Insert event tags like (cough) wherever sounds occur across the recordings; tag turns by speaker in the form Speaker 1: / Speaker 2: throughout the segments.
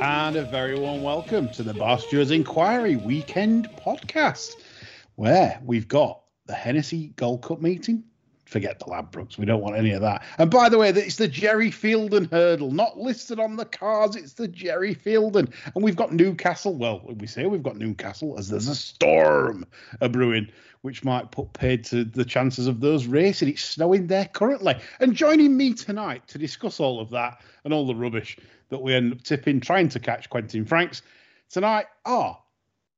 Speaker 1: And a very warm welcome to the Bar Stewards Inquiry Weekend Podcast, where we've got the Hennessy Gold Cup meeting. Forget the Ladbrokes, we don't want any of that. And by the way, it's the Gerry Feilden hurdle, not listed on the cars. It's the Gerry Feilden, and we've got Newcastle. Well, we say we've got Newcastle as there's a storm a brewing, which might put paid to the chances of those racing. It's snowing there currently. And joining me tonight to discuss all of that and all the rubbish that we end up tipping, trying to catch Quentin Franks tonight are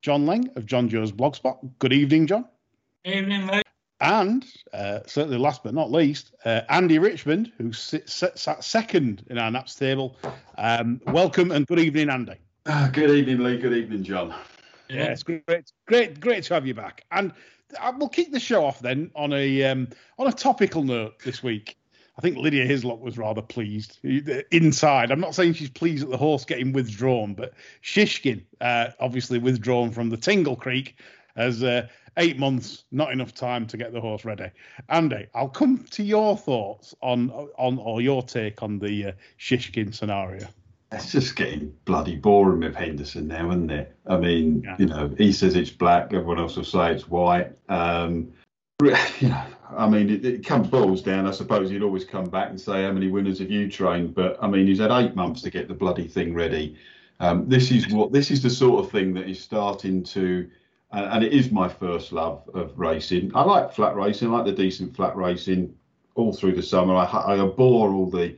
Speaker 1: John Leng of Jonjo's Blogspot. Good evening, John.
Speaker 2: Evening, mate.
Speaker 1: And uh, certainly last but not least, uh, Andy Richmond, who sits, sat second in our Naps table. Um, welcome and good evening, Andy.
Speaker 3: Ah, good evening, Lee. Good evening, John.
Speaker 1: Yeah, it's great, great, great to have you back. And uh, we'll kick the show off then on a um, on a topical note this week. I think Lydia Hislop was rather pleased inside. I'm not saying she's pleased at the horse getting withdrawn, but Shishkin, uh, obviously withdrawn from the Tingle Creek, as uh, eight months, not enough time to get the horse ready. Andy, I'll come to your thoughts on on or your take on the uh, Shishkin scenario.
Speaker 3: It's just getting bloody boring with Henderson now, isn't it? I mean,
Speaker 1: Yeah.
Speaker 3: you know, he says it's black, everyone else will say it's white. Um, (laughs) you know, I mean, it, it comes boils down. I suppose he'd always come back and say, "How many winners have you trained?" But I mean, he's had eight months to get the bloody thing ready. Um, this is what this is the sort of thing that is starting to, and, and it is my first love of racing. I like flat racing, I like the decent flat racing all through the summer. I, I abhor all the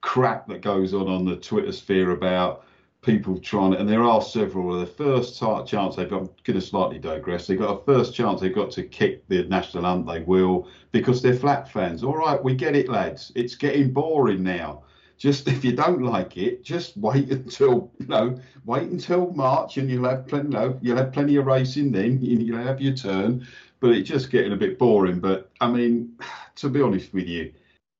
Speaker 3: crap that goes on on the Twitter sphere about people trying and there are several of the first chance they've got, I'm going to slightly digress, they've got a first chance they've got to kick the national hunt, they will, because they're flat fans. All right, we get it, lads. It's getting boring now. Just (laughs) if you don't like it, just wait until you know, wait until March, and you'll have plenty. Know, you'll have plenty of racing then. you- You'll have your turn, but it's just getting a bit boring. But I mean, (sighs) to be honest with you,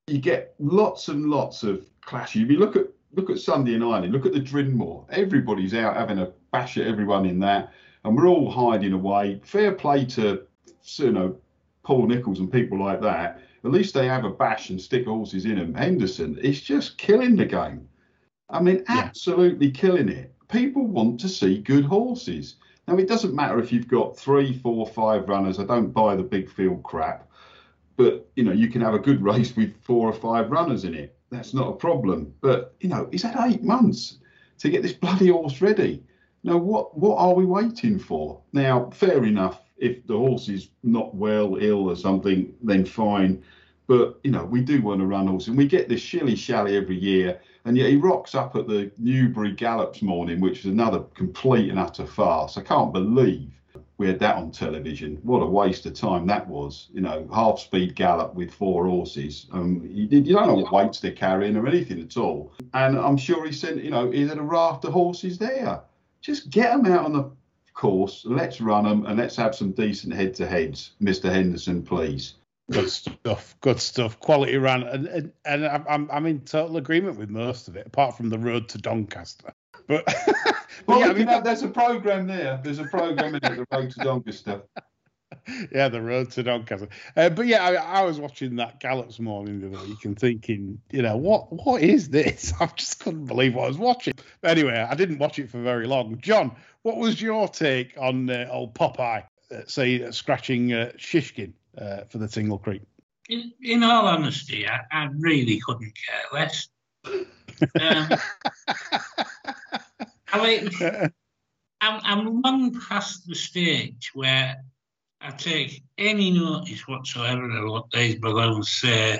Speaker 3: you get lots and lots of clashes. If you look at look at Sunday in Ireland, look at the Drinmore. Everybody's out having a bash at everyone in that, and we're all hiding away. Fair play to you know Paul Nicholls and people like that. At least they have a bash and stick horses in them. Henderson is just killing the game. I mean,
Speaker 1: Yeah.
Speaker 3: absolutely killing it. People want to see good horses. Now, it doesn't matter if you've got three, four, five runners. I don't buy the big field crap but you know you can have a good (laughs) race with four or five runners in it that's not a problem. But you know he's had eight months to get this bloody horse ready. Now what what are we waiting for? Now fair enough if the horse is not well ill or something then fine. But you know we do want to run horses and we get this shilly shally every year. And yet he rocks up at the newbury gallops morning which is another complete and utter farce. I can't believe we had that on television. What a waste of time that was. You know, half speed gallop with four horses. Um, you, you don't know what weights they're carrying or anything at all. And I'm sure he sent, you know, he had a raft of horses there. Just get them out on the course. Let's run them and let's have some decent head to heads, Mr. Henderson, please.
Speaker 1: Good stuff. Good stuff. Quality run, and and, and I'm- I'm I'm in total agreement with most of it, apart from the road to Doncaster. But, (laughs) but
Speaker 3: Well,
Speaker 1: yeah, I mean,
Speaker 3: have, there's a program there. There's a program in it, the Road to Doncaster. (laughs)
Speaker 1: yeah, the road to Doncaster. Uh, but yeah, I, I was watching that Gallops morning the other week and thinking, you know, what what is this? (laughs) I just couldn't believe what I was watching. But anyway, I didn't watch it for very long. John, what was your take on uh, old Popeye, uh, say, uh, scratching uh, Shishkin uh, for the Tingle Creek?
Speaker 2: In, in all honesty, I, I really couldn't care less. Um, I mean, (laughs) I'm, I'm long past the stage where I take any notice whatsoever of what these balloons say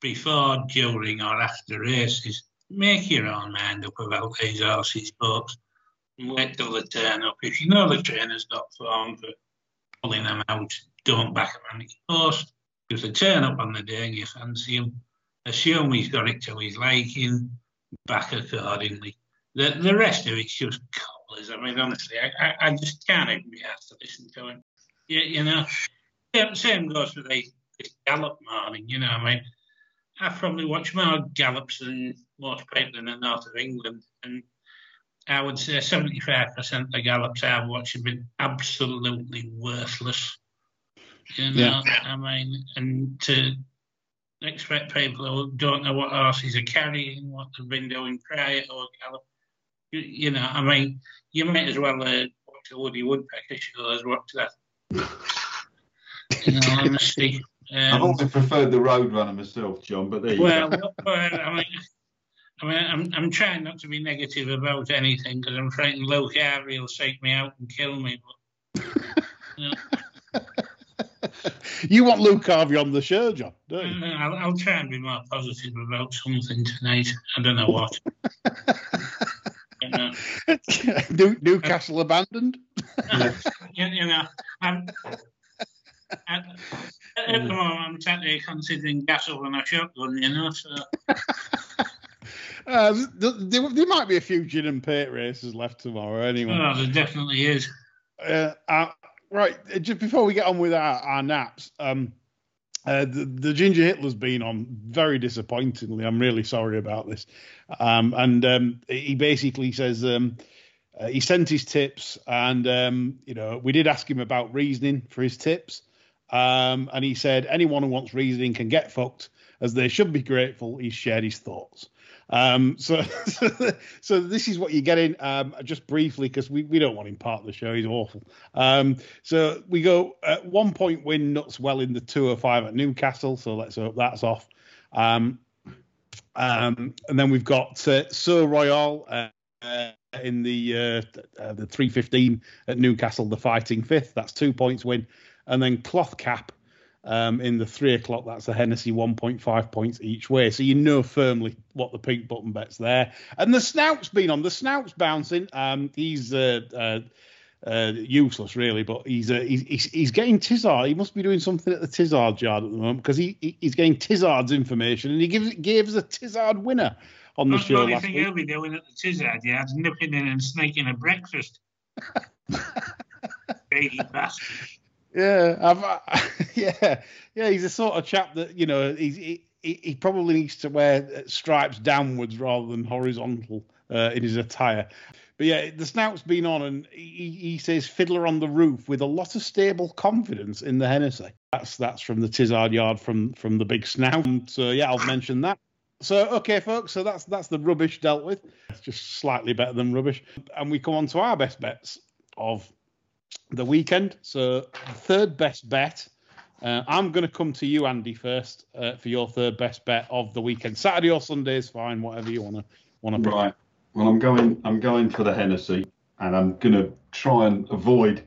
Speaker 2: before, during, or after races. Make your own mind up about these horses, but wait till they turn up. If you know the trainer's got form for pulling them out, don't back them on his post. If they turn up on the day and you fancy him, assume he's got it to his liking, back accordingly. The, the rest of it's just bottlers. I mean, honestly, I, I, I just can't even be asked to listen to him. Yeah, you know, same, same goes for the this gallop morning. You know, I mean, I probably watch more gallops than most people in the north of England, and I would say 75% of the gallops I've watched have been absolutely worthless. You know,
Speaker 1: Yeah.
Speaker 2: I mean, and to expect people who don't know what horses are carrying, what they've been doing prior to a gallop, you, you know, I mean, you might as well uh, watch a Woody Woodpecker show as watch that. In all honesty.
Speaker 3: I've
Speaker 2: Um,
Speaker 3: always preferred the Roadrunner myself, John, but there you
Speaker 2: well,
Speaker 3: go.
Speaker 2: well, I mean, I mean, I'm, I'm trying not to be negative about anything because I'm frightened Luke Harvey will take me out and kill me. But, you know, (laughs)
Speaker 1: You want Luke Harvey on the show, John, don't you?
Speaker 2: I'll, I'll try and be more positive about something tonight. I don't know what. (laughs) you, know, (laughs)
Speaker 1: New, Newcastle abandoned. (laughs)
Speaker 2: you, you know, I'm, at, at the moment, I'm technically considering gas on a shotgun, you know, so. (laughs)
Speaker 1: Uh, th- there, there might be a few gin and pate races left tomorrow, anyway.
Speaker 2: Well, there definitely is.
Speaker 1: Uh, uh, right, uh, just before we get on with our, our naps, um, uh, the, the Ginger Hitler's been on very disappointingly. I'm really sorry about this. Um, and um, he basically says um, uh, he sent his tips, and um, you know we did ask him about reasoning for his tips, um, and he said anyone who wants reasoning can get fucked, as they should be grateful he's shared his thoughts. Um, so, (laughs) so this is what you're getting. Um, just briefly, because we, we don't want him part of the show. He's awful. Um, so we go at one point win nuts well in the two or five at Newcastle. So let's hope that's off. Um, um, and then we've got uh, Sceau Royal uh, uh, in the uh, uh, the 315 at Newcastle, the fighting fifth. That's two points win. And then Cloth Cap um, in the three o'clock. That's a Hennessy 1.5 points each way. So you know firmly what the pink button bet's there. And the snout's been on. The snout's bouncing. Um, he's uh, uh, uh, useless, really, but he's, uh, he's he's he's getting Tizzard. He must be doing something at the Tizzard yard at the moment because he, he he's getting Tizzard's information and he gives gave us a Tizzard winner on the
Speaker 2: That's
Speaker 1: show last
Speaker 2: thing
Speaker 1: week.
Speaker 2: he'll be doing at the Tizzard yard, nipping in and sneaking a breakfast. (laughs) Baby bastard.
Speaker 1: Yeah, I've, (laughs) yeah, yeah. He's the sort of chap that you know he he probably needs to wear stripes downwards rather than horizontal uh, in his attire. But yeah, the snout's been on, and he, he says fiddler on the roof with a lot of stable confidence in the Hennessy. That's that's from the Tizzard yard from from the big snout. So yeah, I'll mention that. So okay, folks. So that's that's the rubbish dealt with. It's just slightly better than rubbish, and we come on to our best bets of the weekend. So third best bet. Uh, I'm going to come to you, Andy, first uh, for your third best bet of the weekend. Saturday or Sunday is fine, whatever you want to want to.
Speaker 3: Right. Well, I'm going. I'm going for the Hennessy, and I'm going to try and avoid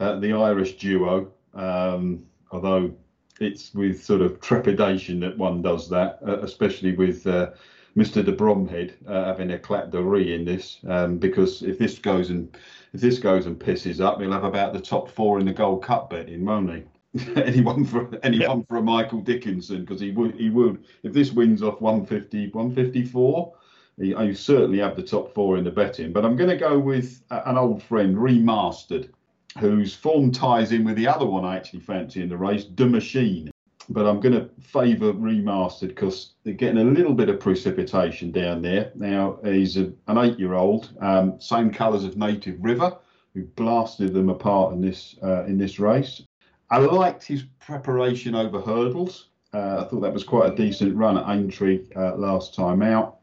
Speaker 3: uh, the Irish duo. Um, although it's with sort of trepidation that one does that, uh, especially with uh, Mr. de Bromhead uh, having a Eklat de Rire in this, um, because if this goes and if this goes and pisses up, he'll have about the top four in the Gold Cup betting, won't he? (laughs) anyone for anyone for a Michael Dickinson because he would he would if this wins off 150 154 he, he certainly have the top four in the betting but I'm going to go with a- an old friend remastered whose form ties in with the other one I actually fancy in the race the machine but I'm going to favour remastered because they're getting a little bit of precipitation down there now he's a, an eight year old um, same colours of Native River who blasted them apart in this uh, in this race I liked his preparation over hurdles. Uh, I thought that was quite a decent run at Aintree uh, last time out.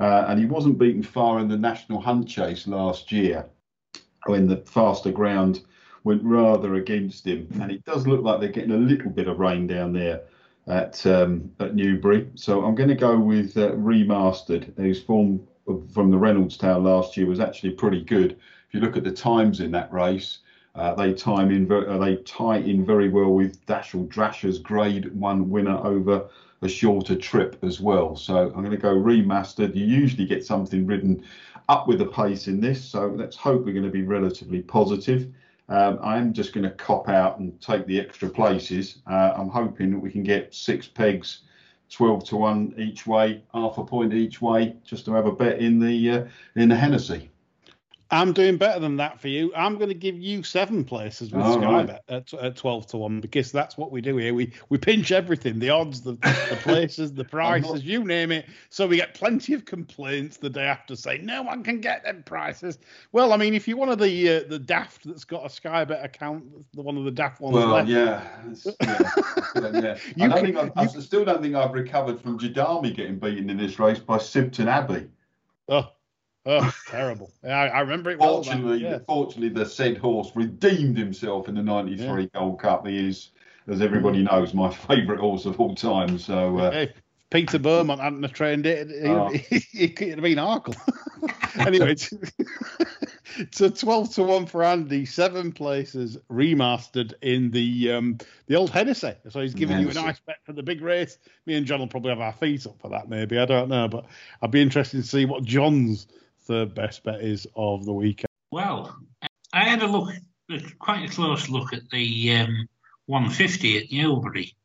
Speaker 3: Uh, and he wasn't beaten far in the National Hunt Chase last year when the faster ground went rather against him. And it does look like they're getting a little bit of rain down there at um, at Newbury. So I'm going to go with uh, Remastered, whose form from the Reynoldstown last year was actually pretty good. If you look at the times in that race, uh, they time in ver- uh, they tie in very well with Dashel Drasher's Grade One winner over a shorter trip as well. So I'm going to go remastered. You usually get something ridden up with the pace in this, so let's hope we're going to be relatively positive. Um, I'm just going to cop out and take the extra places. Uh, I'm hoping that we can get six pegs, 12 to one each way, half a point each way, just to have a bet in the uh, in the Hennessy.
Speaker 1: I'm doing better than that for you. I'm going to give you seven places with
Speaker 3: All
Speaker 1: Sky
Speaker 3: right.
Speaker 1: At, at 12 to 1 because that's what we do here. We we pinch everything the odds, the, the (laughs) places, the prices, you name it. So we get plenty of complaints the day after saying, no one can get them prices. Well, I mean, if you're one of the uh, the daft that's got a Sky Bet account, the one of the daft ones
Speaker 3: Well,
Speaker 1: left.
Speaker 3: yeah, yeah, yeah. (laughs) I,
Speaker 1: You
Speaker 3: don't
Speaker 1: can-
Speaker 3: I still don't think I've recovered from Jodami getting beaten in this race by Sibton Abbey.
Speaker 1: Oh, oh, terrible. I, I remember it well.
Speaker 3: Fortunately,
Speaker 1: yeah.
Speaker 3: fortunately, the said horse redeemed himself in the '93 Gold Cup. He is, as everybody knows, my (laughs) favourite horse of all time. So, uh,
Speaker 1: Hey, Peter Beaumont hadn't have trained it, it,
Speaker 3: Oh.
Speaker 1: it, could have been Arkle. (laughs) anyway, (laughs) a 12 to 1 for Andy, seven places remastered in the um, the old Hennessy. So he's giving you a
Speaker 3: Hennessy.
Speaker 1: nice bet for the big race. Me and John will probably have our feet up for that, maybe. I don't know. But I'd be interested to see what John's third best bet is of the weekend.
Speaker 2: Well, I had a look, quite a close look at the um, 150 at Newbury.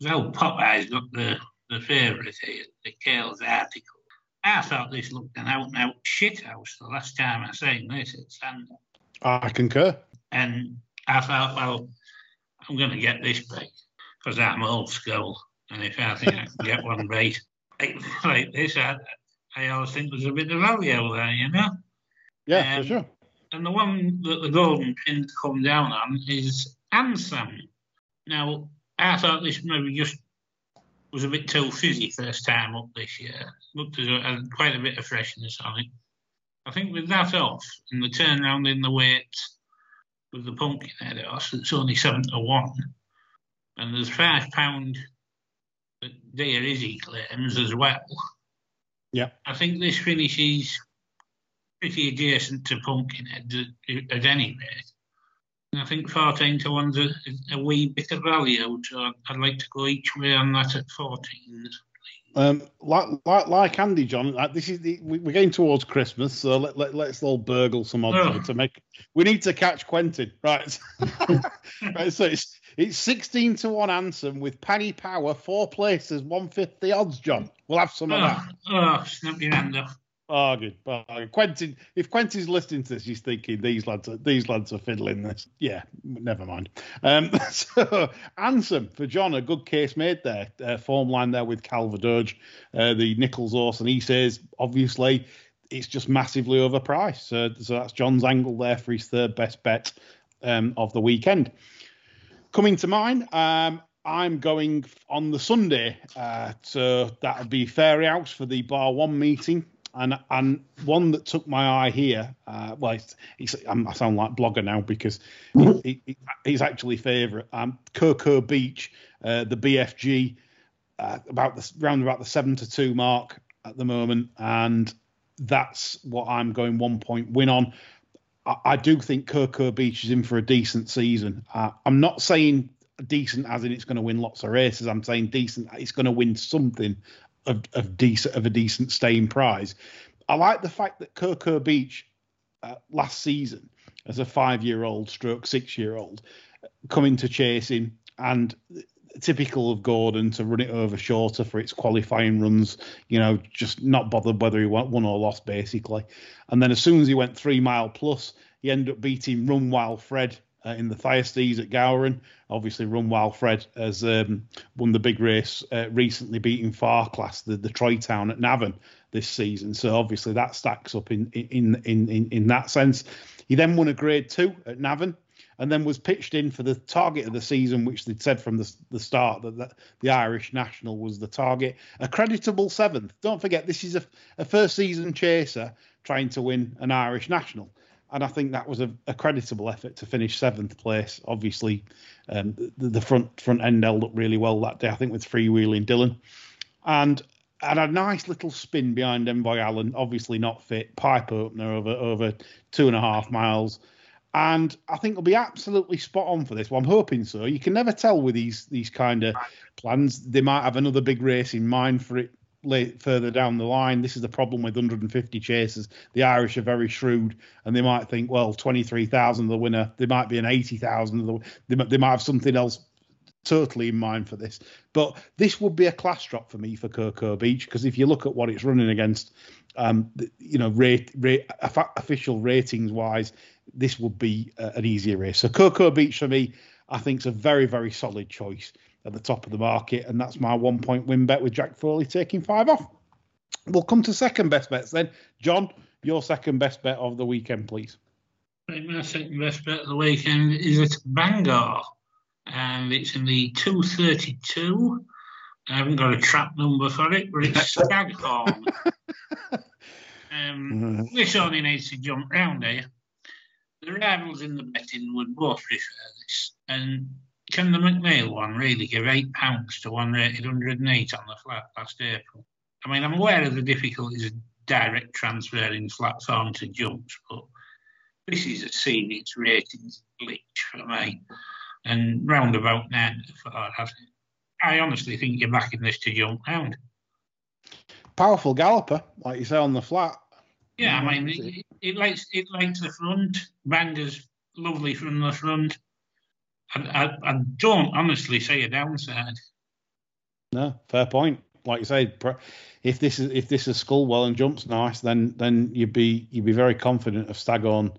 Speaker 2: Well, Popeye's got the, the favourite here, the Kale's article. I thought this looked an out and out shit house the last time I seen this at Sander.
Speaker 1: I concur.
Speaker 2: And I thought, well, I'm going to get this bait because I'm old school. And if I think I can get one bait (laughs) like, like this, I, I always think there's a bit of value there, you know?
Speaker 1: Yeah,
Speaker 2: Um,
Speaker 1: for sure.
Speaker 2: And the one that the golden pin come down on is Ansam. Now, I thought this maybe just was a bit too fizzy first time up this year. Looked as though had quite a bit of freshness on it. I think with that off and the turnaround in the weight with the pumpkin head horse, it's only seven to one. And there's five pound that Dear Izzy claims as well.
Speaker 1: Yeah.
Speaker 2: I think this finishes pretty adjacent to Pumpkinhead at, at any rate. And I think 14 to 1's a, a wee bit of value, so I'd, like to go each way on that at 14.
Speaker 1: Um, like, like, like Andy, John, like this is the, we, we're getting towards Christmas, so let, let, let's all burgle some odds
Speaker 2: Oh.
Speaker 1: to make. We need to catch Quentin, right? (laughs) right so it's it's sixteen to one Ansem with Penny Power, four places, one fifty odds. John, we'll have some of that.
Speaker 2: Oh, oh, snap your hand off.
Speaker 1: Bargain, bargain. Quentin, if Quentin's listening to this, he's thinking these lads are these lads are fiddling this. Yeah, never mind. Um, (laughs) so Ansem for John, a good case made there. Uh, form line there with Calverdurge, uh, the Nicholls horse, and he says obviously it's just massively overpriced. So, so that's John's angle there for his third best bet um, of the weekend. Coming to mine, um, I'm going on the Sunday. Uh, so that'll be Fairyhouse for the Bar One meeting. And and one that took my eye here, uh, well, it's, it's, I'm, I sound like blogger now because (laughs) he's actually favourite. Um, Coko Beach, uh, the BFG, uh, about the round about the seven to two mark at the moment, and that's what I'm going one point win on. I, I do think Coko Beach is in for a decent season. Uh, I'm not saying decent as in it's going to win lots of races. I'm saying decent. It's going to win something of, of decent of a decent staying prize. I like the fact that Coko Beach uh, last season as a five year old stroke six year old coming to chasing and typical of Gordon to run it over shorter for its qualifying runs, you know, just not bothered whether he won won or lost basically. And then as soon as he went three mile plus, he ended up beating Run Wild Fred uh, in the Thyestes at Gowran. Obviously, Run Wild Fred has um, won the big race uh, recently, beating Farclas, the, the Troytown at Navan this season. So obviously that stacks up in in in in, in that sense. He then won a Grade Two at Navan. And then was pitched in for the target of the season, which they'd said from the, the start that the, the Irish national was the target. A creditable seventh. Don't forget, this is a, a first season chaser trying to win an Irish national and I think that was a, a creditable effort to finish seventh place. Obviously, um, the, the front front end held up really well that day. I think with Freewheelin Dylan, and had a nice little spin behind Envoy Allen. Obviously not fit. Pipe opener over over two and a half miles. And I think it'll be absolutely spot on for this one. I'm hoping so. You can never tell with these these kind of plans. They might have another big race in mind for it late further down the line. This is the problem with 150 chasers. The Irish are very shrewd, and they might think, well, 23,000 the winner. There might be an 80,000. The, they, might, they might have something else totally in mind for this. But this would be a class drop for me for Coko Beach because if you look at what it's running against um, you know, rate, rate official ratings wise, this would be uh, an easier race. So Coko Beach for me, I think is a very very solid choice at the top of the market, and that's my one point win bet with Jack Foley taking five off. We'll come to second best bets then. John, your second best bet of the weekend, please.
Speaker 2: My second best bet of the weekend is at Bangor, and it's in the 232. I haven't got a trap number for it, but it's (laughs) Staghorn. (laughs) um, this only needs to jump round here. The rivals in the betting would both prefer this, and can the McNeil one really give eight pounds to one rated 108 on the flat last April? I mean, I'm aware of the difficulties of direct transferring flat form to jumps, but this is a scene its ratings glitch for me. And roundabout now, I honestly think you're backing this to jump round.
Speaker 1: Powerful galloper, like you say on the flat.
Speaker 2: Yeah, I mean, it, it likes it likes the front. Bangor's lovely from the front. I, I, I don't honestly see a downside.
Speaker 1: No, fair point. Like you say, if this is if this is skull well and jumps nice, then then you'd be you'd be very confident of Staghorn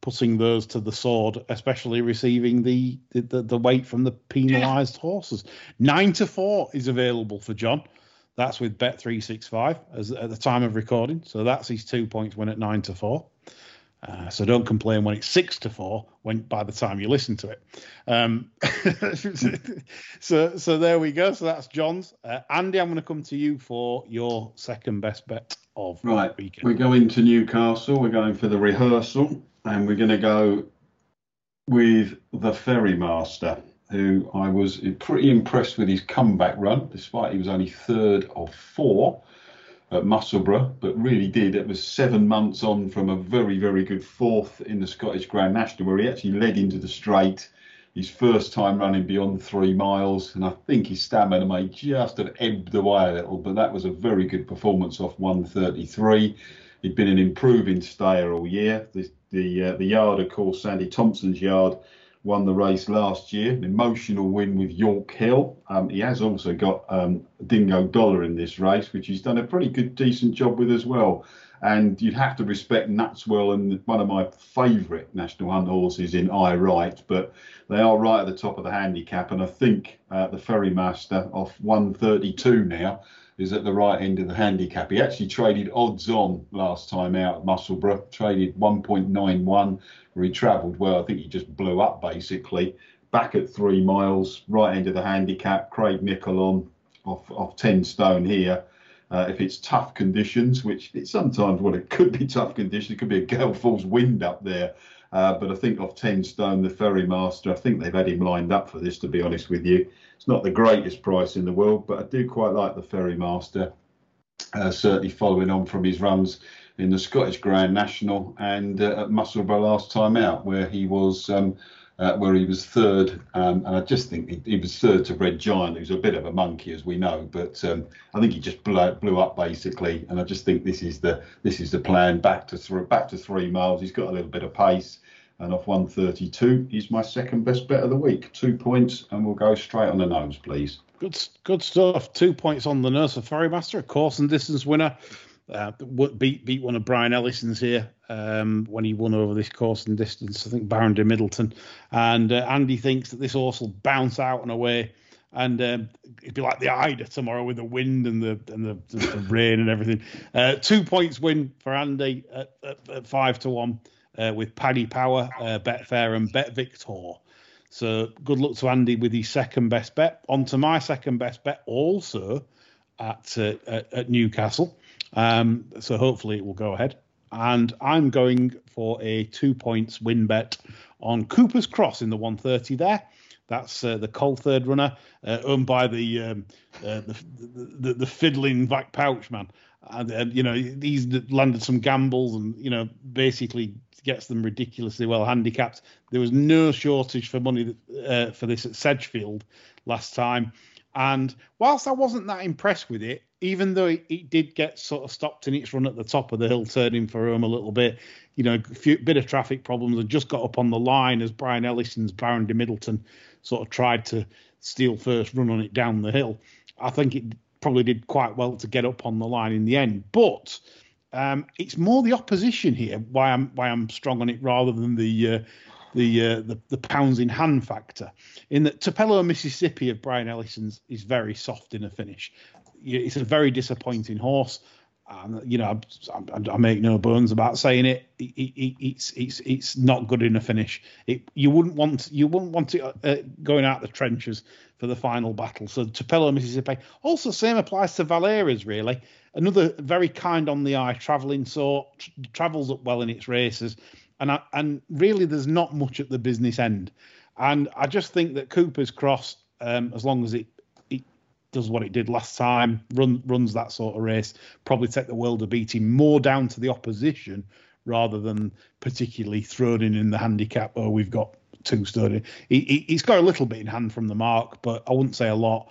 Speaker 1: putting those to the sword, especially receiving the the, the weight from the penalised yeah. horses. Nine to four is available for John. That's with Bet three six five as at the time of recording. So that's his two points win at nine to four. Uh, so don't complain when it's six to four when by the time you listen to it. Um, (laughs) so so there we go. So that's John's. Uh, Andy, I'm going to come to you for your second best bet of
Speaker 3: right. Weekend. We're going to Newcastle. We're going for the rehearsal, and we're going to go with the Ferry Master, who I was pretty impressed with his comeback run, despite he was only third of four at Musselburgh, but really did. It was seven months on from a very, very good fourth in the Scottish Grand National, where he actually led into the straight. His first time running beyond three miles, and I think his stamina may just have ebbed away a little, but that was a very good performance off 133. He'd been an improving stayer all year. The the, uh, the yard, of course, Sandy Thomson's yard, won the race last year, an emotional win with York Hill. Um, he has also got um, Dingo Dollar in this race, which he's done a pretty good, decent job with as well. And you'd have to respect Nutswell and one of my favourite National Hunt horses in Aye Right, but they are right at the top of the handicap. And I think uh, the Ferry Master off 132 now is at the right end of the handicap. He actually traded odds on last time out at Musselburgh, traded 1.91 where he travelled well. I think he just blew up basically. Back at three miles, right end of the handicap. Craig Nicol on off off ten stone here. Uh, if it's tough conditions, which it sometimes, well, it could be tough conditions. It could be a (laughs) gale force wind up there. Uh, but I think off 10 stone, the Ferry Master, I think they've had him lined up for this, to be honest with you. It's not the greatest price in the world, but I do quite like the Ferry Master. Uh, certainly following on from his runs in the Scottish Grand National and uh, at Musselburgh last time out, where he was um, uh, where he was third. Um, and I just think he, he, was third to Red Giant, who's a bit of a monkey, as we know. But um, I think he just blew, blew, up basically. And I just think this is the this is the plan. Back to th- back to three miles. He's got a little bit of pace. And off 132, he's my second best bet of the week. Two points, and we'll go straight on the nose, please.
Speaker 1: Good, good stuff. Two points on the nose for Ferrymaster, a course and distance winner. Uh, beat beat one of Brian Ellison's here um, when he won over this course and distance. I think Baron de Middleton, and uh, Andy thinks that this horse will bounce out and away, and um, it'd be like the Ida tomorrow with the wind and the and the, the, the rain and everything. Uh, two points win for Andy at, at, at five to one uh, with Paddy Power, uh, Betfair, and Bet Victor. So good luck to Andy with his second best bet. On to my second best bet, also at uh, at, at Newcastle. Um, so hopefully it will go ahead. And I'm going for a two points win bet on Cooper's Cross in the 130 there. That's uh, the cold third runner, uh, owned by the, um, uh, the, the, the fiddling back pouch man. And you know he's landed some gambles and you know basically gets them ridiculously well handicapped. There was no shortage for money uh, for this at Sedgefield last time, and whilst I wasn't that impressed with it, even though it, did get sort of stopped in its run at the top of the hill, turning for home a little bit, you know, a few, bit of traffic problems, and just got up on the line as Brian Ellison's Baron de Middleton sort of tried to steal first run on it down the hill. I think it probably did quite well to get up on the line in the end, but Um, it's more the opposition here why I'm why I'm strong on it rather than the uh, the, uh, the the pounds in hand factor. In that Tupelo, Mississippi of Brian Ellison's is very soft in a finish. It's a very disappointing horse. Um, you know, I, I, make no bones about saying it. It, it. It's it's it's not good in a finish. It, you wouldn't want you wouldn't want it uh, going out the trenches for the final battle. So Tupelo, Mississippi. Also, same applies to Valera's really. Another very kind on the eye, travelling so travels up well in its races, and I, and really there's not much at the business end. And I just think that Cooper's Cross, um, as long as it does what it did last time, run, runs that sort of race, probably take the world of beating more down to the opposition rather than particularly thrown in in the handicap. Oh, we've got two sturdy. He, has got a little bit in hand from the mark, but I wouldn't say a lot.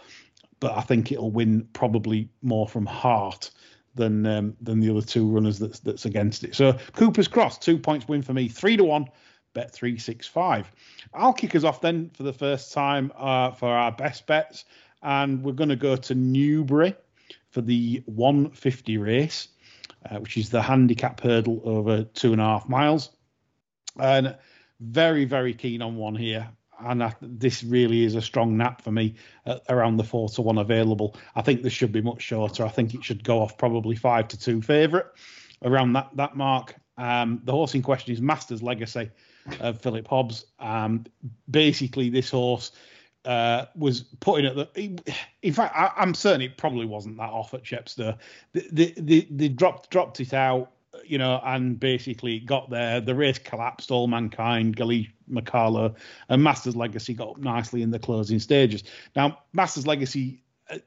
Speaker 1: But I think it'll win probably more from heart than um, than the other two runners that's that's against it. So Cooper's Cross, two points win for me, three to one. Bet three six five. I'll kick us off then for the first time uh, for our best bets and we're going to go to Newbury for the 150 race, uh, which is the handicap hurdle over two and a half miles. And very, very keen on one here. And I, this really is a strong nap for me around the four to one available. I think this should be much shorter. I think it should go off probably five to two favourite around that that mark. Um, the horse in question is Masters Legacy of Philip Hobbs. Um, basically, this horse uh, was putting at the. In fact, I, am certain it probably wasn't that off at Chepstow. They, they, they, dropped dropped it out, you know, and basically got there. The race collapsed. All mankind, Gali McCarlo, and Masters Legacy got up nicely in the closing stages. Now, Masters Legacy. Uh,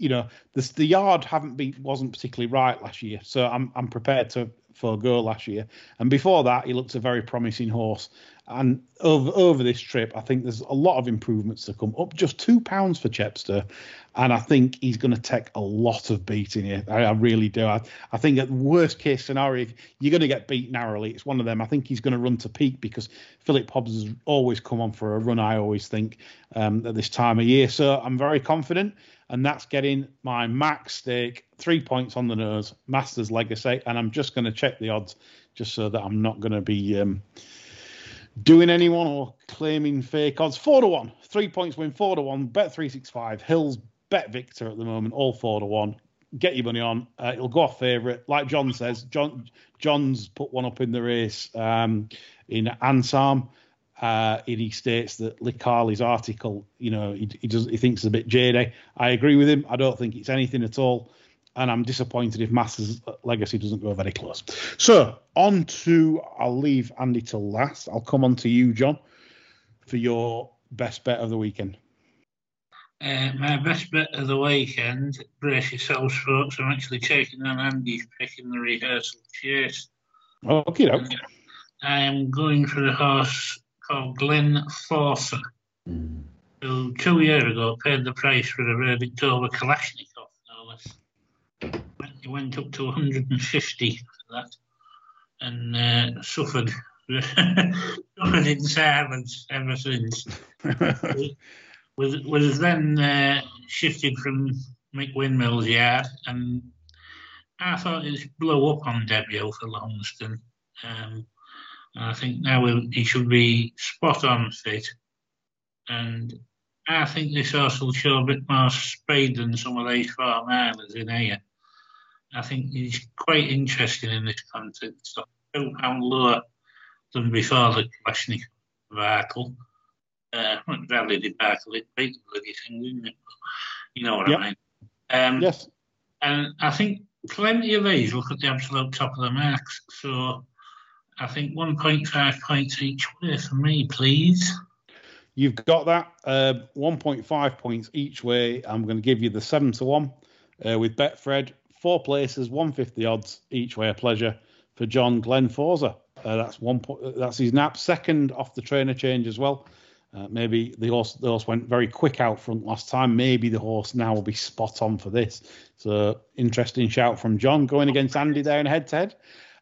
Speaker 1: you know, the, the yard haven't been wasn't particularly right last year, so I'm I'm prepared to forego last year. And before that, he looked a very promising horse. And over over this trip, I think there's a lot of improvements to come. Up just two pounds for Chepstow, and I think he's going to take a lot of beating here. I, I really do. I, I think at worst case scenario, you're going to get beat narrowly. It's one of them. I think he's going to run to peak because Philip Hobbs has always come on for a run. I always think um, at this time of year, so I'm very confident, and that's getting my max stake three points on the nose, Masters Legacy, and I'm just going to check the odds just so that I'm not going to be. Um, doing anyone or claiming fake odds. Four to one, three points win, four to one. Bet three six five. Hills bet Victor at the moment, all four to one. Get your money on. Uh, it'll go off favourite, like John says. John John's put one up in the race um, in Ansam. Uh, and he states that Lee Carley's article, you know, he, he does he thinks it's a bit jaded. I agree with him. I don't think it's anything at all and I'm disappointed if Masters Legacy doesn't go very close. So on to I'll leave Andy till last. I'll come on to you, John, for your best bet of the weekend.
Speaker 2: Uh, my best bet of the weekend, brace yourselves, folks. I'm actually taking on Andy's pick in the rehearsal.
Speaker 1: Okay, okay.
Speaker 2: I am going for the horse called Glen Forsa, mm. who two years ago paid the price for a verdict over Kalashnikov he went up to 150 for that and uh, suffered (laughs) suffered in silence ever since. (laughs) was was then uh, shifted from Mick Windmill's yard, and I thought it blew up on debut for Longston. Um, I think now he should be spot on fit, and I think this horse will show a bit more speed than some of these four milers in here. I think he's quite interesting in this context. So two pound lower than before the Kalashnik debacle. Uh, not valid debacle, it beat the bloody thing, didn't it? You know what yep. I mean? Um,
Speaker 1: yes.
Speaker 2: And I think plenty of these look at the absolute top of the marks. So I think 1.5 points each way for me, please.
Speaker 1: You've got that. Uh, 1.5 points each way. I'm going to give you the 7 to 1 uh, with Betfred four places, 150 odds each way. A pleasure for John Glen Forsa. Uh, that's one. Po- that's his nap. Second off the trainer change as well. Uh, maybe the horse, the horse went very quick out front last time. Maybe the horse now will be spot on for this. So interesting shout from John going against Andy there in head to head.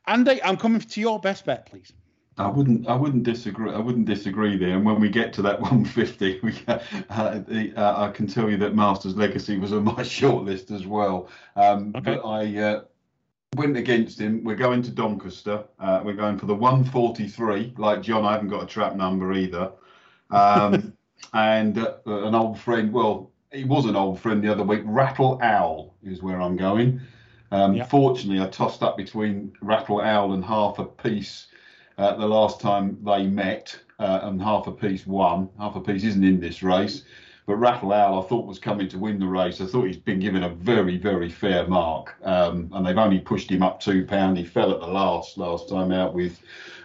Speaker 1: Andy, I'm coming to your best bet, please.
Speaker 3: I wouldn't. I wouldn't disagree. I wouldn't disagree there. And when we get to that (laughs) 150, we, uh, uh, I can tell you that Masters Legacy was on my (laughs) shortlist as well. Um, okay. But I, uh, went against him. We're going to Doncaster. Uh, we're going for the 143. Like John, I haven't got a trap number either. Um, (laughs) and uh, an old friend, well, he was an old friend the other week. Rattle Owl is where I'm going. Um,
Speaker 1: Yeah.
Speaker 3: Fortunately, I tossed up between Rattle Owl and Half a Piece uh, the last time they met, uh, and Half a Piece won. Half a Piece isn't in this race, but Rattle Owl I thought was coming to win the race. I thought he's been given a very, very fair mark, um, and they've only pushed him up two pound. He fell at the last last time out with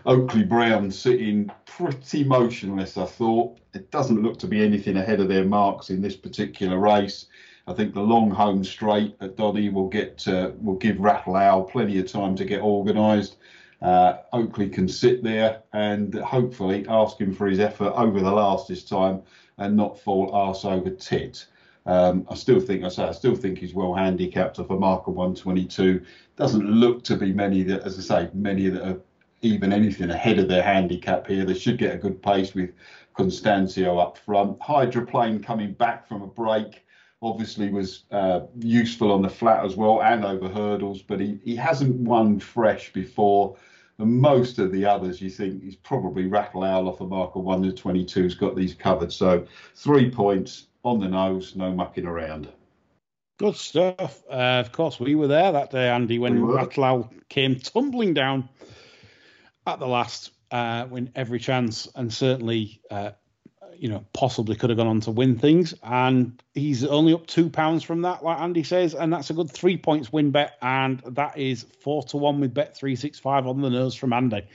Speaker 3: Oakley Brown sitting pretty motionless. I thought it doesn't look to be anything ahead of their marks in this particular race. I think the long home straight at Doddy will get uh, will give Rattle Owl plenty of time to get organised. Uh, Oakley can sit there and hopefully ask him for his effort over the last this time and not fall arse over tit. Um, I still think I say I still think he's well handicapped off a mark of 122. Doesn't look to be many that, as I say, many that are even anything ahead of their handicap here. They should get a good pace with Constancio up front. Hydroplane coming back from a break obviously was uh, useful on the flat as well and over hurdles, but he, he hasn't won fresh before. And most of the others, you think he's probably Rattle Owl off a mark of 1 to 22 has got these covered. So three points on the nose, no mucking around.
Speaker 1: Good stuff. Uh, of course, we were there that day, Andy, when
Speaker 3: We were.
Speaker 1: Rattle Owl came tumbling down at the last, uh, when every chance, and certainly, uh, you know, possibly could have gone on to win things. And he's only up two pounds from that, like Andy says, and that's a good three points win bet, and that is four to one with bet three six five on the nose from Andy.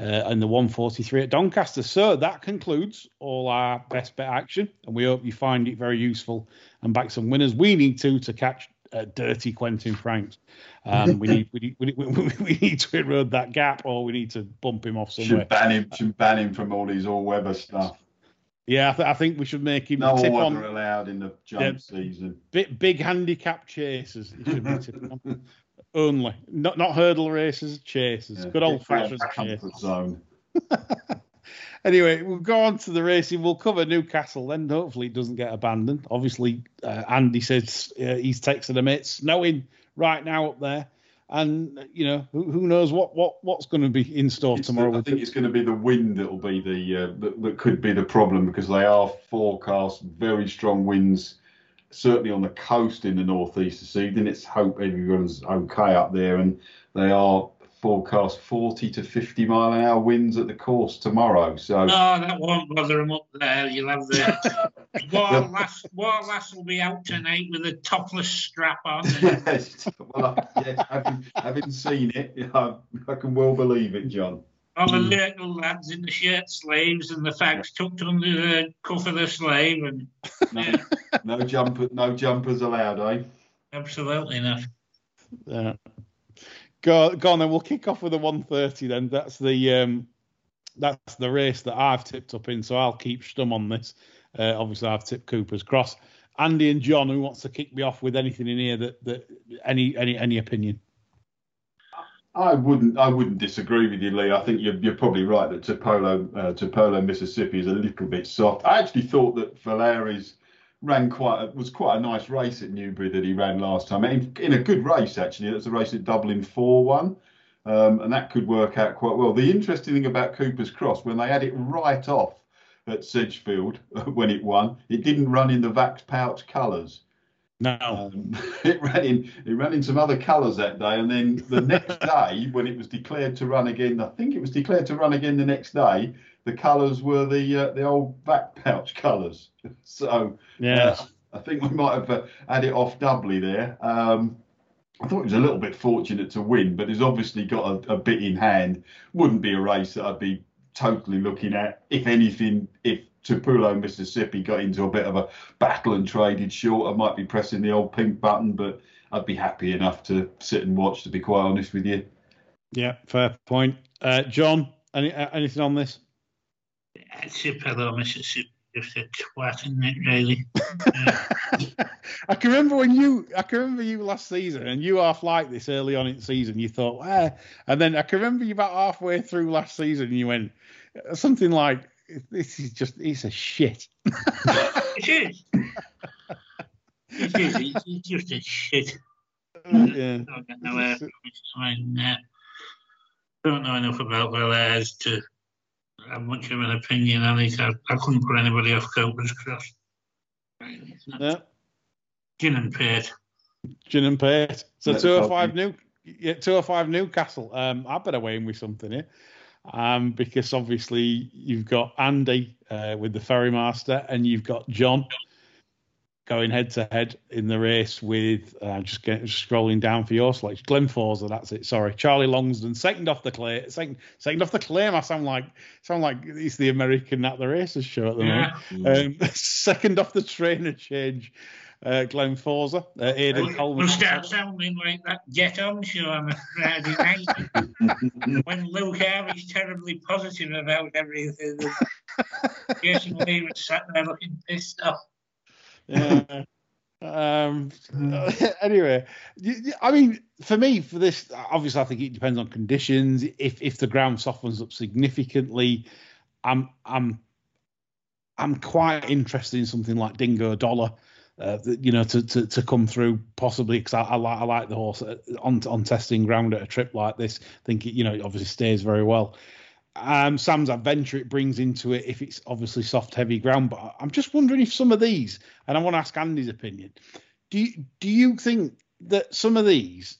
Speaker 1: Uh, and the 143 at Doncaster. So that concludes all our best bet action, and we hope you find it very useful and back some winners. We need to to catch uh, dirty Quentin Franks. Um, we need we need, (laughs) we, need, we need to erode that gap, or we need to bump him off somewhere.
Speaker 3: Should ban him. Should ban him from all these all-weather stuff.
Speaker 1: Yeah, I, th- I think we should make him
Speaker 3: No
Speaker 1: tip
Speaker 3: all-weather
Speaker 1: on
Speaker 3: allowed in the jump
Speaker 1: Yeah.
Speaker 3: season.
Speaker 1: big, big handicap chasers. Should be on. (laughs) Only not not hurdle races, chasers.
Speaker 3: Yeah.
Speaker 1: Good old fashioned
Speaker 3: Get out of
Speaker 1: chasers.
Speaker 3: comfort zone. (laughs)
Speaker 1: Anyway, we'll go on to the racing. We'll cover Newcastle, then hopefully it doesn't get abandoned. Obviously, uh, Andy says uh, he's texting them. It's snowing right now up there, and you know who, who knows what, what what's going to be in store
Speaker 3: It's
Speaker 1: tomorrow.
Speaker 3: the- I think it's going to be the wind that'll be the uh, that, that could be the problem because they are forecast very strong winds, certainly on the coast in the northeast this evening. It's hope everyone's okay up there, and they are forecast 40 to 50 mile an hour winds at the course tomorrow. So
Speaker 2: No, that won't bother him up there. You'll have the (laughs) Warlass. Warlass will be out tonight with a topless strap on. (laughs)
Speaker 3: Yes, well, yes, having, having seen it, (laughs) I, I can well believe it, John.
Speaker 2: all the little lads in the shirt sleeves and the fags tucked under the cuff of the sleeve. And
Speaker 3: No,
Speaker 2: yeah,
Speaker 3: no jumper, no jumpers allowed, eh?
Speaker 2: absolutely not.
Speaker 1: Yeah. Go, go on then. We'll kick off with the 130 then. That's the um, that's the race that I've tipped up in. So I'll keep stum on this. Uh, obviously, I've tipped Cooper's Cross. Andy and John, who wants to kick me off with anything in here that, that any any any opinion?
Speaker 3: I wouldn't. I wouldn't disagree with you, Lee. I think you're, you're probably right that Tupelo, uh, Tupelo, Mississippi is a little bit soft. I actually thought that Valeri's ran quite a, was quite a nice race at Newbury that he ran last time. In, in a good race actually. It was a race at Dublin four one, um, and that could work out quite well. The interesting thing about Cooper's Cross when they had it right off at Sedgefield (laughs) when it won, it didn't run in the Vax Pouch colours.
Speaker 1: No.
Speaker 3: Um, (laughs) it ran in it ran in some other colours that day, and then the next (laughs) day when it was declared to run again, I think it was declared to run again the next day. The colours were the uh, the old vac pouch (laughs) colours. So
Speaker 1: yeah.
Speaker 3: uh, I think we might have uh, had it off doubly there. Um, I thought it was a little bit fortunate to win, but he's obviously got a, a bit in hand. Wouldn't be a race that I'd be totally looking at. If anything, if Tupelo, Mississippi got into a bit of a battle and traded short, I might be pressing the old pink button, but I'd be happy enough to sit and watch, to be quite honest with you.
Speaker 1: Yeah. Fair point. Uh, John, any uh, anything on this?
Speaker 2: Tupelo, Mississippi, just a twat, isn't it, really? (laughs) Uh,
Speaker 1: I can remember when you, I can remember you last season, and you half like this early on in the season. You thought, ah, and then I can remember you about halfway through last season, and you went uh, something like, "This is just, it's a shit."
Speaker 2: it is. It is. It's, it's just a shit.
Speaker 1: yeah.
Speaker 2: don't get nowhere. I uh, don't know enough about Valairs to have much of an opinion on it. I, I couldn't put anybody off Cooper's Cross. It's
Speaker 1: yeah.
Speaker 2: Gin and Pate.
Speaker 1: Gin and Pate. So
Speaker 3: Yeah,
Speaker 1: two or five new, yeah, two or five Newcastle. Um, I better weigh in with something here, um, because obviously you've got Andy uh, with the Ferrymaster, and you've got John going head to head in the race with uh, just getting just scrolling down for your selection. Glen Forsa, that's it. Sorry, Charlie Longsdon, second off the claim. Second, second off the claim. I sound like sound like it's the American at the races show at the
Speaker 2: Yeah.
Speaker 1: moment. Um, (laughs) second off the trainer change. Uh, Glen Forsa, uh, Aidan Coleman.
Speaker 2: We'll start sounding like that Get On show on a Friday night (laughs) when Luke Harvey's terribly positive about everything. (laughs) Jason Lee was sat there looking pissed off.
Speaker 1: Yeah. (laughs) Um, (laughs) anyway, I mean, for me, for this, obviously, I think it depends on conditions. If if the ground softens up significantly, I'm I'm I'm quite interested in something like Dingo Dollar. Uh, you know, to, to, to come through possibly because I, I like I like the horse uh, on on testing ground at a trip like this. I think it, you know it obviously stays very well. Um, Sam's adventure it brings into it if it's obviously soft, heavy ground. But I'm just wondering if some of these, and I want to ask Andy's opinion. Do you do you think that some of these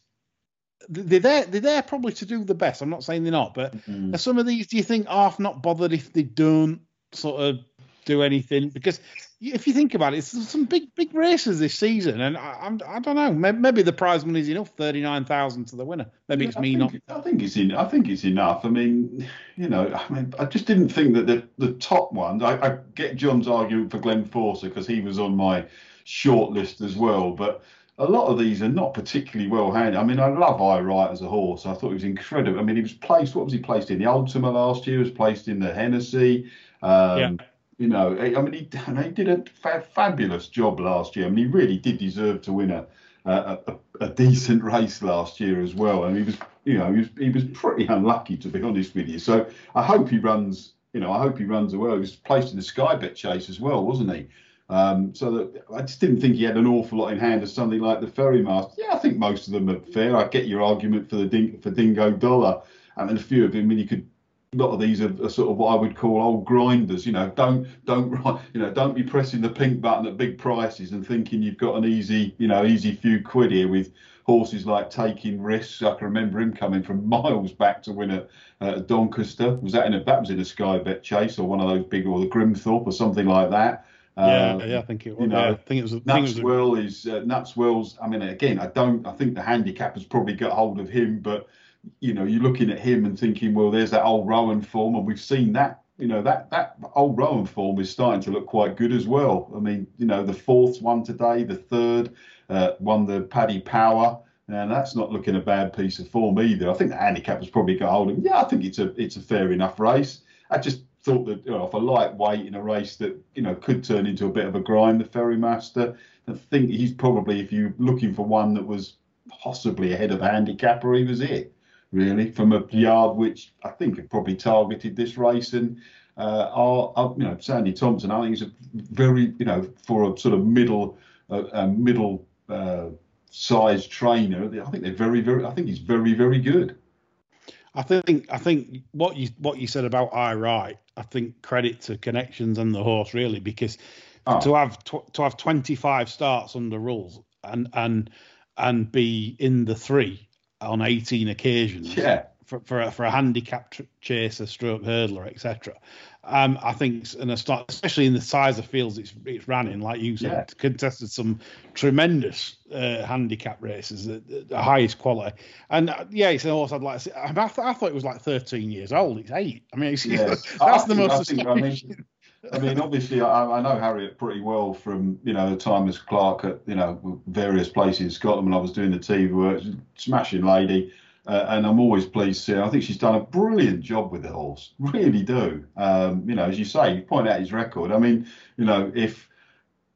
Speaker 1: they're there they're there probably to do the best? I'm not saying they're not, but
Speaker 3: Mm.
Speaker 1: are some of these do you think half not bothered if they don't sort of do anything? Because if you think about it, it's some big big races this season, and I, I'm I don't know. Maybe, the prize money is enough, thirty nine thousand to the winner. Maybe it's
Speaker 3: I
Speaker 1: me
Speaker 3: think,
Speaker 1: not.
Speaker 3: I think it's in. I think it's enough. I mean, you know, I mean, I just didn't think that the the top ones. I, I get John's argument for Glen Forsa because he was on my short list as well, but. A lot of these are not particularly well handled. I mean, I love Aye Right as a horse. I thought he was incredible. I mean, he was placed. What was he placed in? The Ultima last year. He was placed in the Hennessy. Um,
Speaker 1: Yeah.
Speaker 3: You know, I mean, he, (laughs) he did a fa- fabulous job last year. I mean, he really did deserve to win a, a, a, a decent (laughs) race last year as well. And he was, you know, he was he was pretty unlucky to be (laughs) honest with you. So I hope he runs. You know, I hope he runs well. He was placed in the Sky Bet chase as well, wasn't he? Um, so that I just didn't think he had an awful lot in hand as something like the Ferrymaster. Yeah, I think most of them are fair. I get your argument for the Ding, for Dingo Dollar. I mean, a few of them. I mean, you could a lot of these are, are sort of what I would call old grinders. You know, don't don't (laughs) you know don't be pressing the pink button at big prices and thinking you've got an easy you know easy few quid here with horses like Takingrisks. I can remember him coming from (laughs) miles back to win at uh, Doncaster. Was that in a that was in a Sky Bet chase or one of those big or the Grimthorpe or something like that.
Speaker 1: Yeah,
Speaker 3: Uh,
Speaker 1: yeah, I think it was.
Speaker 3: you know,
Speaker 1: yeah, I think it was. I think it was Nuts
Speaker 3: Well is uh, Nuts Well's. I mean, again, I don't. I think the handicap has probably got hold of him, but you know, you're looking at him and thinking, well, there's that Old Roan form, and we've seen that. You know, that that Old Roan form is starting to look quite good as well. I mean, you know, the fourth one today, the third uh, won the Paddy Power. And that's not looking a bad piece of form either. I think the handicap has probably got hold of him. Yeah, I think it's a it's a fair enough race. I just thought that you know, for lightweight in a race that you know could turn into a bit of a grind, the Ferrymaster. I think he's probably, if you're looking for one that was possibly ahead of a handicapper, he was it really from a yard which I think had probably targeted this race and. Uh, are, are you know Sandy Thomson? I think he's a very you know for a sort of middle uh, uh, middle uh, sized trainer. I think they're very very. I think he's very very good.
Speaker 1: I think I think what you what you said about Aye Right. I think credit to connections and the horse really because
Speaker 3: Oh.
Speaker 1: to have tw- to have 25 starts under rules and and and be in the three on 18 occasions
Speaker 3: Yeah,
Speaker 1: for for a, for a handicap chaser, stroke hurdler, etc. Um, I think, and start, especially in the size of fields it's it's ran in, like you said,
Speaker 3: Yeah.
Speaker 1: contested some tremendous uh, handicap races, the, the- highest quality. And uh, yeah, it's an horse I'd like to see. I, mean, I, th- I thought it was like 13 years old. It's eight. I mean, it's, (laughs)
Speaker 3: Yeah.
Speaker 1: that's
Speaker 3: I
Speaker 1: the
Speaker 3: think-
Speaker 1: most
Speaker 3: I think- I mean. I mean, obviously, I, I know Harriet pretty well from you know the time as clerk at you know various places in Scotland when I was doing the TV work. Smashing lady, uh, and I'm always pleased to see her. I think she's done a brilliant job with the horse. (laughs) Really do. Um, you know, as you say, you point out his record. I mean, you know, if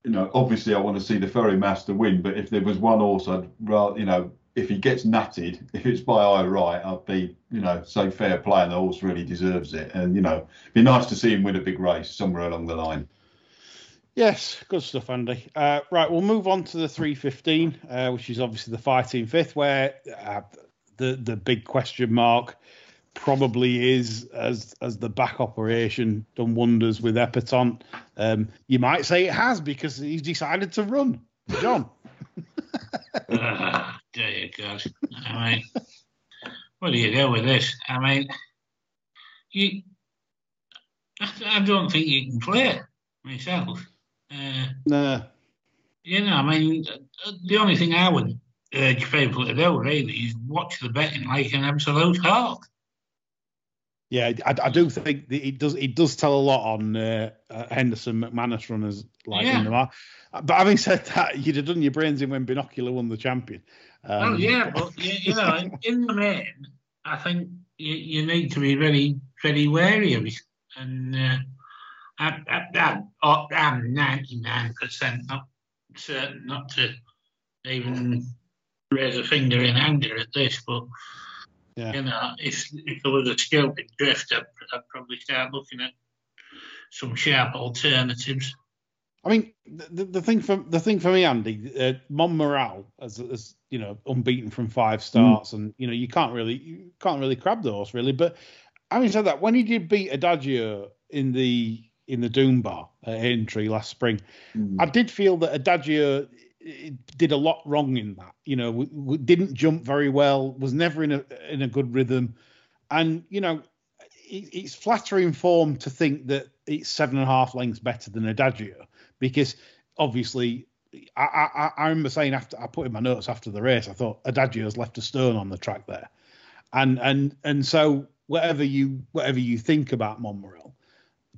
Speaker 3: you know, obviously, I want to see the Ferry Master win, but if there was one horse, I'd rather, you know, if he gets nutted, if it's by Aye Right, I'd be, you know, so fair play, and the horse really deserves it. And you know, be nice to see him win a big race somewhere along the line.
Speaker 1: Yes, good stuff, Andy. Uh, right, we'll move on to the 315, uh, which is obviously the fighting fifth, where uh, the the big question mark probably is as as the back operation done wonders with Epatante. Um, you might say it has because he's decided to run. John. (laughs)
Speaker 2: dear God. I mean, what do you do with this? I mean, you, I, I don't think you can play it myself. Uh,
Speaker 1: Nah.
Speaker 2: you know, I mean, the only thing I would urge people to do really is watch the betting like an absolute hawk.
Speaker 1: Yeah, I, I do think that it does. It does tell a lot on uh, uh, Henderson McManus runners like
Speaker 2: Yeah.
Speaker 1: in the mark. But having said that, (laughs) you'd have done your brains in when Binocular won the champion. Um,
Speaker 2: well, yeah, but you, you know, in- in the main, I think you, you need to be very, very wary of it. And uh, I, I, I, oh, I'm ninety-nine percent not certain not to even raise a finger in anger at this, but
Speaker 1: Yeah.
Speaker 2: you know, if if there was a stupid drift, I'd, I'd probably start looking at some sharp alternatives.
Speaker 1: I mean, the, the thing for the thing for me, Andy, uh, Monmiral as, as you know, unbeaten from five mm. starts, and you know, you can't really you can't really crab the horse really. But having said that, when he did beat Adagio in the in the Doom Bar at uh, Aintree last spring, mm. I did feel that Adagio did a lot wrong in that. You know, w- w- didn't jump very well, was never in a in a good rhythm, and you know, it, it's flattering form to think that it's seven and a half lengths better than Adagio because obviously. I, I, I remember saying after I put in my notes after the race, I thought Adagio's left a stone on the track there, and and and so whatever you whatever you think about Monmiral,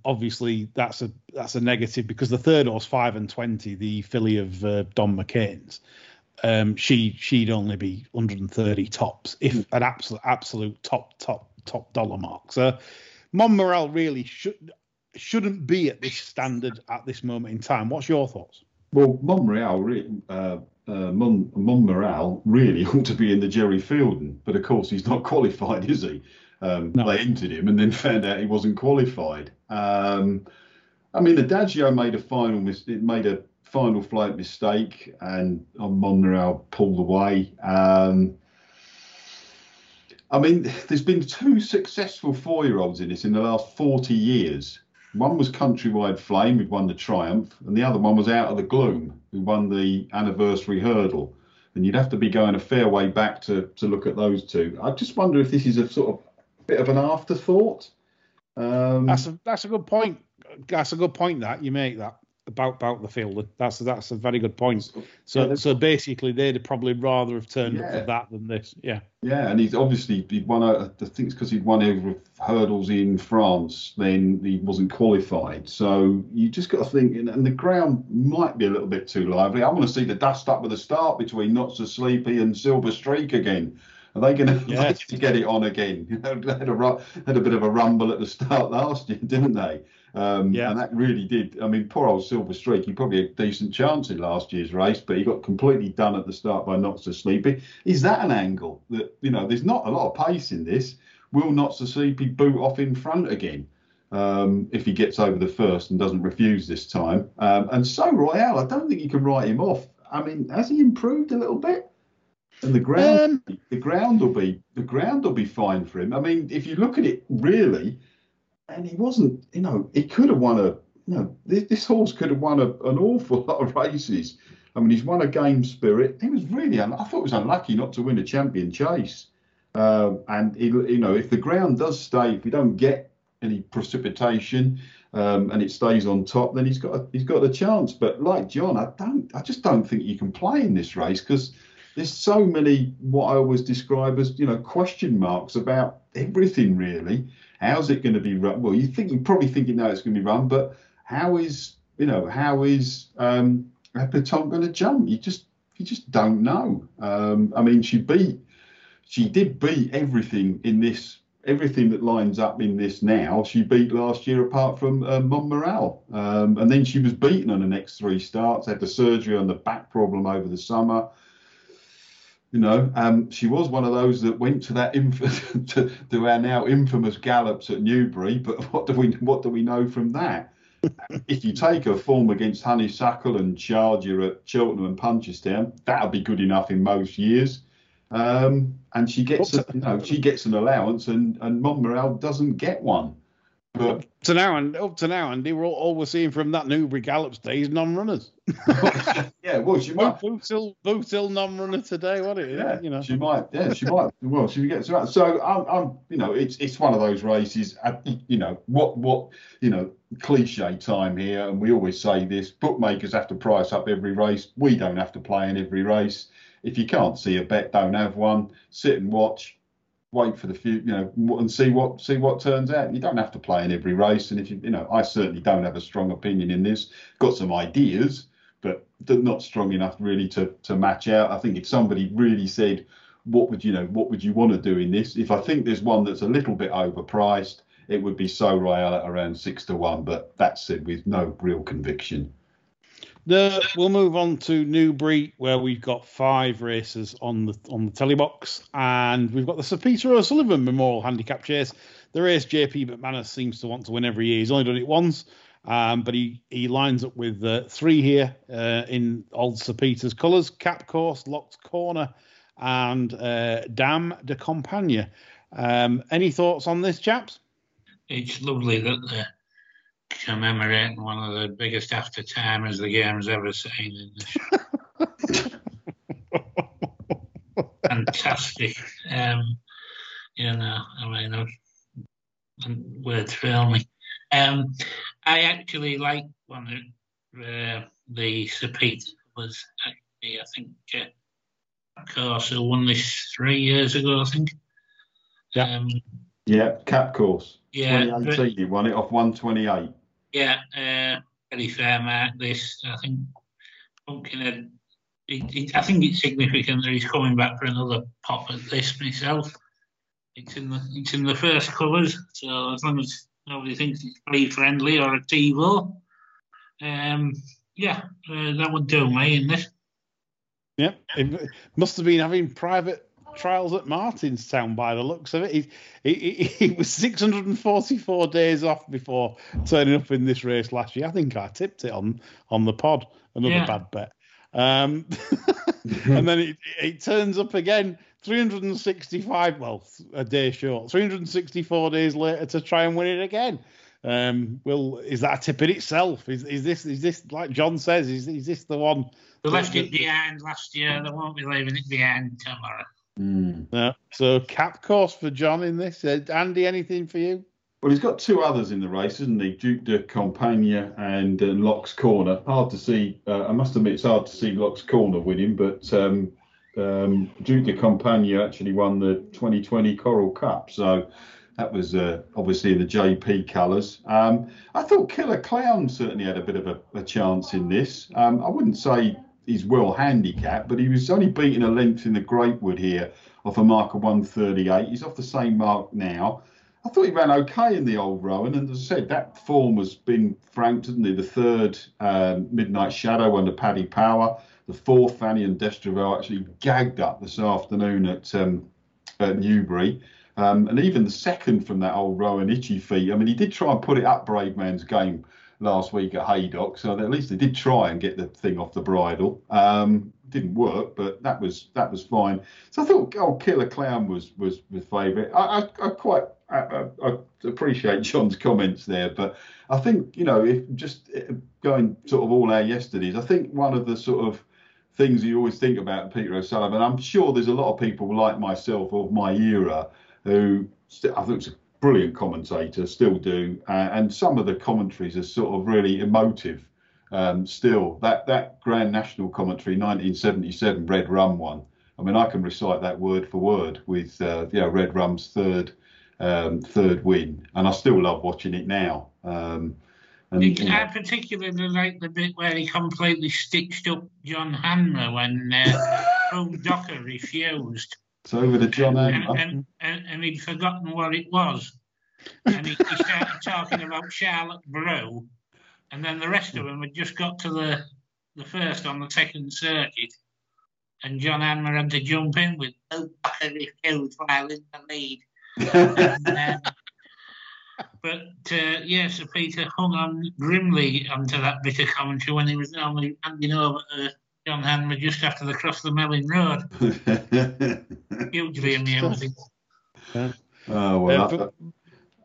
Speaker 1: obviously that's a that's a negative because the third horse five and twenty, the filly of uh, Don McCain's, um, she she'd only be 130 tops if an absolute absolute top top top dollar mark. So Monmiral really should shouldn't be at this standard at this moment in time. What's your thoughts?
Speaker 3: Well, Monreal, re- uh, uh, Mon, Monmiral really (laughs) ought to be in the Gerry Feilden, but of course he's not (laughs) qualified, is he? Um,
Speaker 1: No.
Speaker 3: They entered him and then (laughs) found out he wasn't qualified. Um, I mean, Adagio made a final mis- it made a final flight mistake, and Monreal pulled away. Um, I mean, there's been two successful four-year-olds in this in the last 40 years. One was Countrywide Flame, who won the Triumph, and the other one was Out of the Gloom, who won the anniversary hurdle. And you'd have to be going a fair way back to, to look at those two. I just wonder if this is a sort of bit of an afterthought. Um,
Speaker 1: That's a that's a good point. That's a good point that you make that about about the fielder. That's that's a very good point. So
Speaker 3: Yeah,
Speaker 1: so basically they'd probably rather have turned up for that than this. Yeah.
Speaker 3: Yeah, and he's obviously he'd won. I think it's because he'd won over hurdles in France. Then he wasn't qualified. So you just got to think, and and the ground might be a little bit too lively. I want to see the dust up with the start between Not So Sleepy and Silver Streak again. Are they going
Speaker 1: Yes.
Speaker 3: to get it on again? They (laughs) had a had a bit of a rumble at the start (laughs) last year, didn't they? Um,
Speaker 1: Yeah.
Speaker 3: And that really did. I mean, poor old Silver Streak. He probably had a decent chance in last year's race, but he got completely done at the start by Not So Sleepy. Is that an angle that you know? There's not a lot of pace in this. Will Not So Sleepy boot off in front again? Um, if he gets over the first and doesn't refuse this time, um, and Sceau Royal, I don't think you can write him off. I mean, has he improved a little bit? And the ground,
Speaker 1: Um,
Speaker 3: the ground will be the ground will be fine for him. I mean, if you look at it really, and he wasn't, you know, he could have won a, you know, this, this horse could have won a, an awful (laughs) lot of races. I mean, he's won a game spirit. He was really, un- I thought it was unlucky not to win a champion chase. Um, and he, you know, if the ground does stay, if we don't get any precipitation um, and it stays on top, then he's got a, he's got a chance. But like John, I don't, I just don't think you can play in this race because there's so many what I always describe as you know question marks about everything really. How's it going to be run? Well, you think you're probably think you know it's going to be run, but how is you know how is um, Epatante going to jump? You just you just don't know. Um, I mean, she beat she did beat everything in this everything that lines up in this now. She beat last year apart from uh, Monmiral, um, and then she was beaten on the next three starts. Had the surgery on the back problem over the summer. You know, um, she was one of those that went to that inf- (laughs) to, to our now infamous gallops at Newbury. But (laughs) what do we what do we know from that? (laughs) if you take her form against Honeysuckle and Sharjah at Cheltenham and Punchestown, that'll be good enough in most years. Um, and she gets, a, you know, she gets an allowance, and and Monmiral doesn't get one. But
Speaker 1: to now and up to now, Andy, we're all, all we're seeing from that Newbury Gallops days non-runners. (laughs)
Speaker 3: yeah, well, she might.
Speaker 1: Boot Hill, Boot Hill non-runner today, what it?
Speaker 3: Yeah,
Speaker 1: you know.
Speaker 3: she might. Yeah, she might. Well, she gets around. So I'm, I'm, you know, it's it's one of those races. uh, You know, what what you know, cliche time here, and we always say this: bookmakers have to price up every race. We don't have to play in every race. If you can't see a bet, don't have one. Sit and watch. Wait for the few, you know, and see what see what turns out. You don't have to play in every race, and if you, you know, I certainly don't have a strong opinion in this. Got some ideas, but not strong enough really to to match out. I think if somebody really said, what would you know, what would you want to do in this? If I think there's one that's a little bit overpriced, it would be Sceau Royal at around six to one. But that's said with no real conviction.
Speaker 1: The, we'll move on to Newbury, where we've got five races on the on the telly box, and we've got the Sir Peter O'Sullevan Memorial Handicap Chase. The race JP McManus seems to want to win every year. He's only done it once, um, but he he lines up with uh, three here uh, in old Sir Peter's colours: Cap Course, Locks Corner, and uh, Dame de Compagnie. Um, any thoughts on this, chaps?
Speaker 2: It's lovely that commemorating one of the biggest after timers the game's ever seen in this. (laughs) Fantastic. Um, you know, I mean, I've, words fail me. Um, I actually like one of uh, the Sir Peter was actually, I think, uh, course who won this three years ago, I think.
Speaker 1: Yeah.
Speaker 2: Um,
Speaker 3: Yeah, Kapcorse.
Speaker 2: yeah,
Speaker 3: 2018, he won it off 128.
Speaker 2: Yeah, uh, very fair mark. This, I think, Pumpkinhead. It, it, I think it's significant that he's coming back for another pop at this myself. It's in the it's in the first colours, so as long as nobody thinks it's play friendly or a TiVo, um, yeah, uh, that would do me in this.
Speaker 1: Yeah, it must have been having private trials at Martinstown by the looks of it. He, he, he, (laughs) was 644 days off before turning up in this race last year. I think I tipped it on on the pod. Another
Speaker 2: Yeah.
Speaker 1: bad bet. Um, (laughs) and then it, it turns up again 365, well, a day short, 364 days later to try and win it again. Um, well, is that a tip in itself? Is, is this is this like John says? Is, is this the one?
Speaker 2: They left it behind last year. They won't be leaving it behind tomorrow.
Speaker 3: Mm.
Speaker 1: No. So Kapcorse for John in this. Uh, Andy, anything for you?
Speaker 3: Well, he's got two others in the race, isn't he? Dame de Compagnie and uh, Locks Corner. Hard to see. Uh, I must admit, it's hard to see Locks Corner winning, but um, um, Dame de Compagnie actually won the 2020 Coral Cup, so that was uh, obviously in the JP colours. Um, I thought Killer Clown certainly had a bit of a, a chance in this. Um, I wouldn't say he's well handicapped, but he was only beating a length in the Greatwood here off a mark of 138. He's off the same mark now. I thought he ran okay in the Old Roan, and as I said, that form has been franked, hasn't he? The third um, Midnight Shadow under Paddy Power, the fourth Fanion d'Estruval actually gagged up this afternoon at, um, at Newbury, um, and even the second from that Old Roan Itchy Feet. I mean, he did try and put it up Bravemansgame last week at Haydock, so at least they did try and get the thing off the bridle. Um, didn't work, but that was that was fine. So I thought, oh, Killer Clown was was the favourite. I, I, I quite I, I, appreciate John's comments there, but I think you know if just uh, going sort of all our yesterdays, I think one of the sort of things you always think about Peter O'Sullevan. I'm sure there's a lot of people like myself of my era who I think brilliant commentator, still do, uh, and some of the commentaries are sort of really emotive. Um, still, that that Grand National commentary, 1977 Red Rum one. I mean, I can recite that word for word with uh, you know Red Rum's third um, third win, and I still love watching it now. Um, and you know,
Speaker 2: I particularly like the bit where he completely stitched up John Hanmer when uh, (laughs) Docker refused.
Speaker 3: It's over to John
Speaker 2: and, and, and, and he'd forgotten what it was. And he, he started talking about Charlotte Brew, and then the rest of them had just got to the, the first on the second circuit. And John Hanmer had to jump in with Old Docker refused while in the lead. And, uh, (laughs) but uh, yeah, Sir Peter hung on grimly onto that bit of commentary when he was normally handing over to John Hanmer just after the cross of the Melling Road. (laughs) Hugely amusing.
Speaker 3: oh well,
Speaker 1: Uh, but-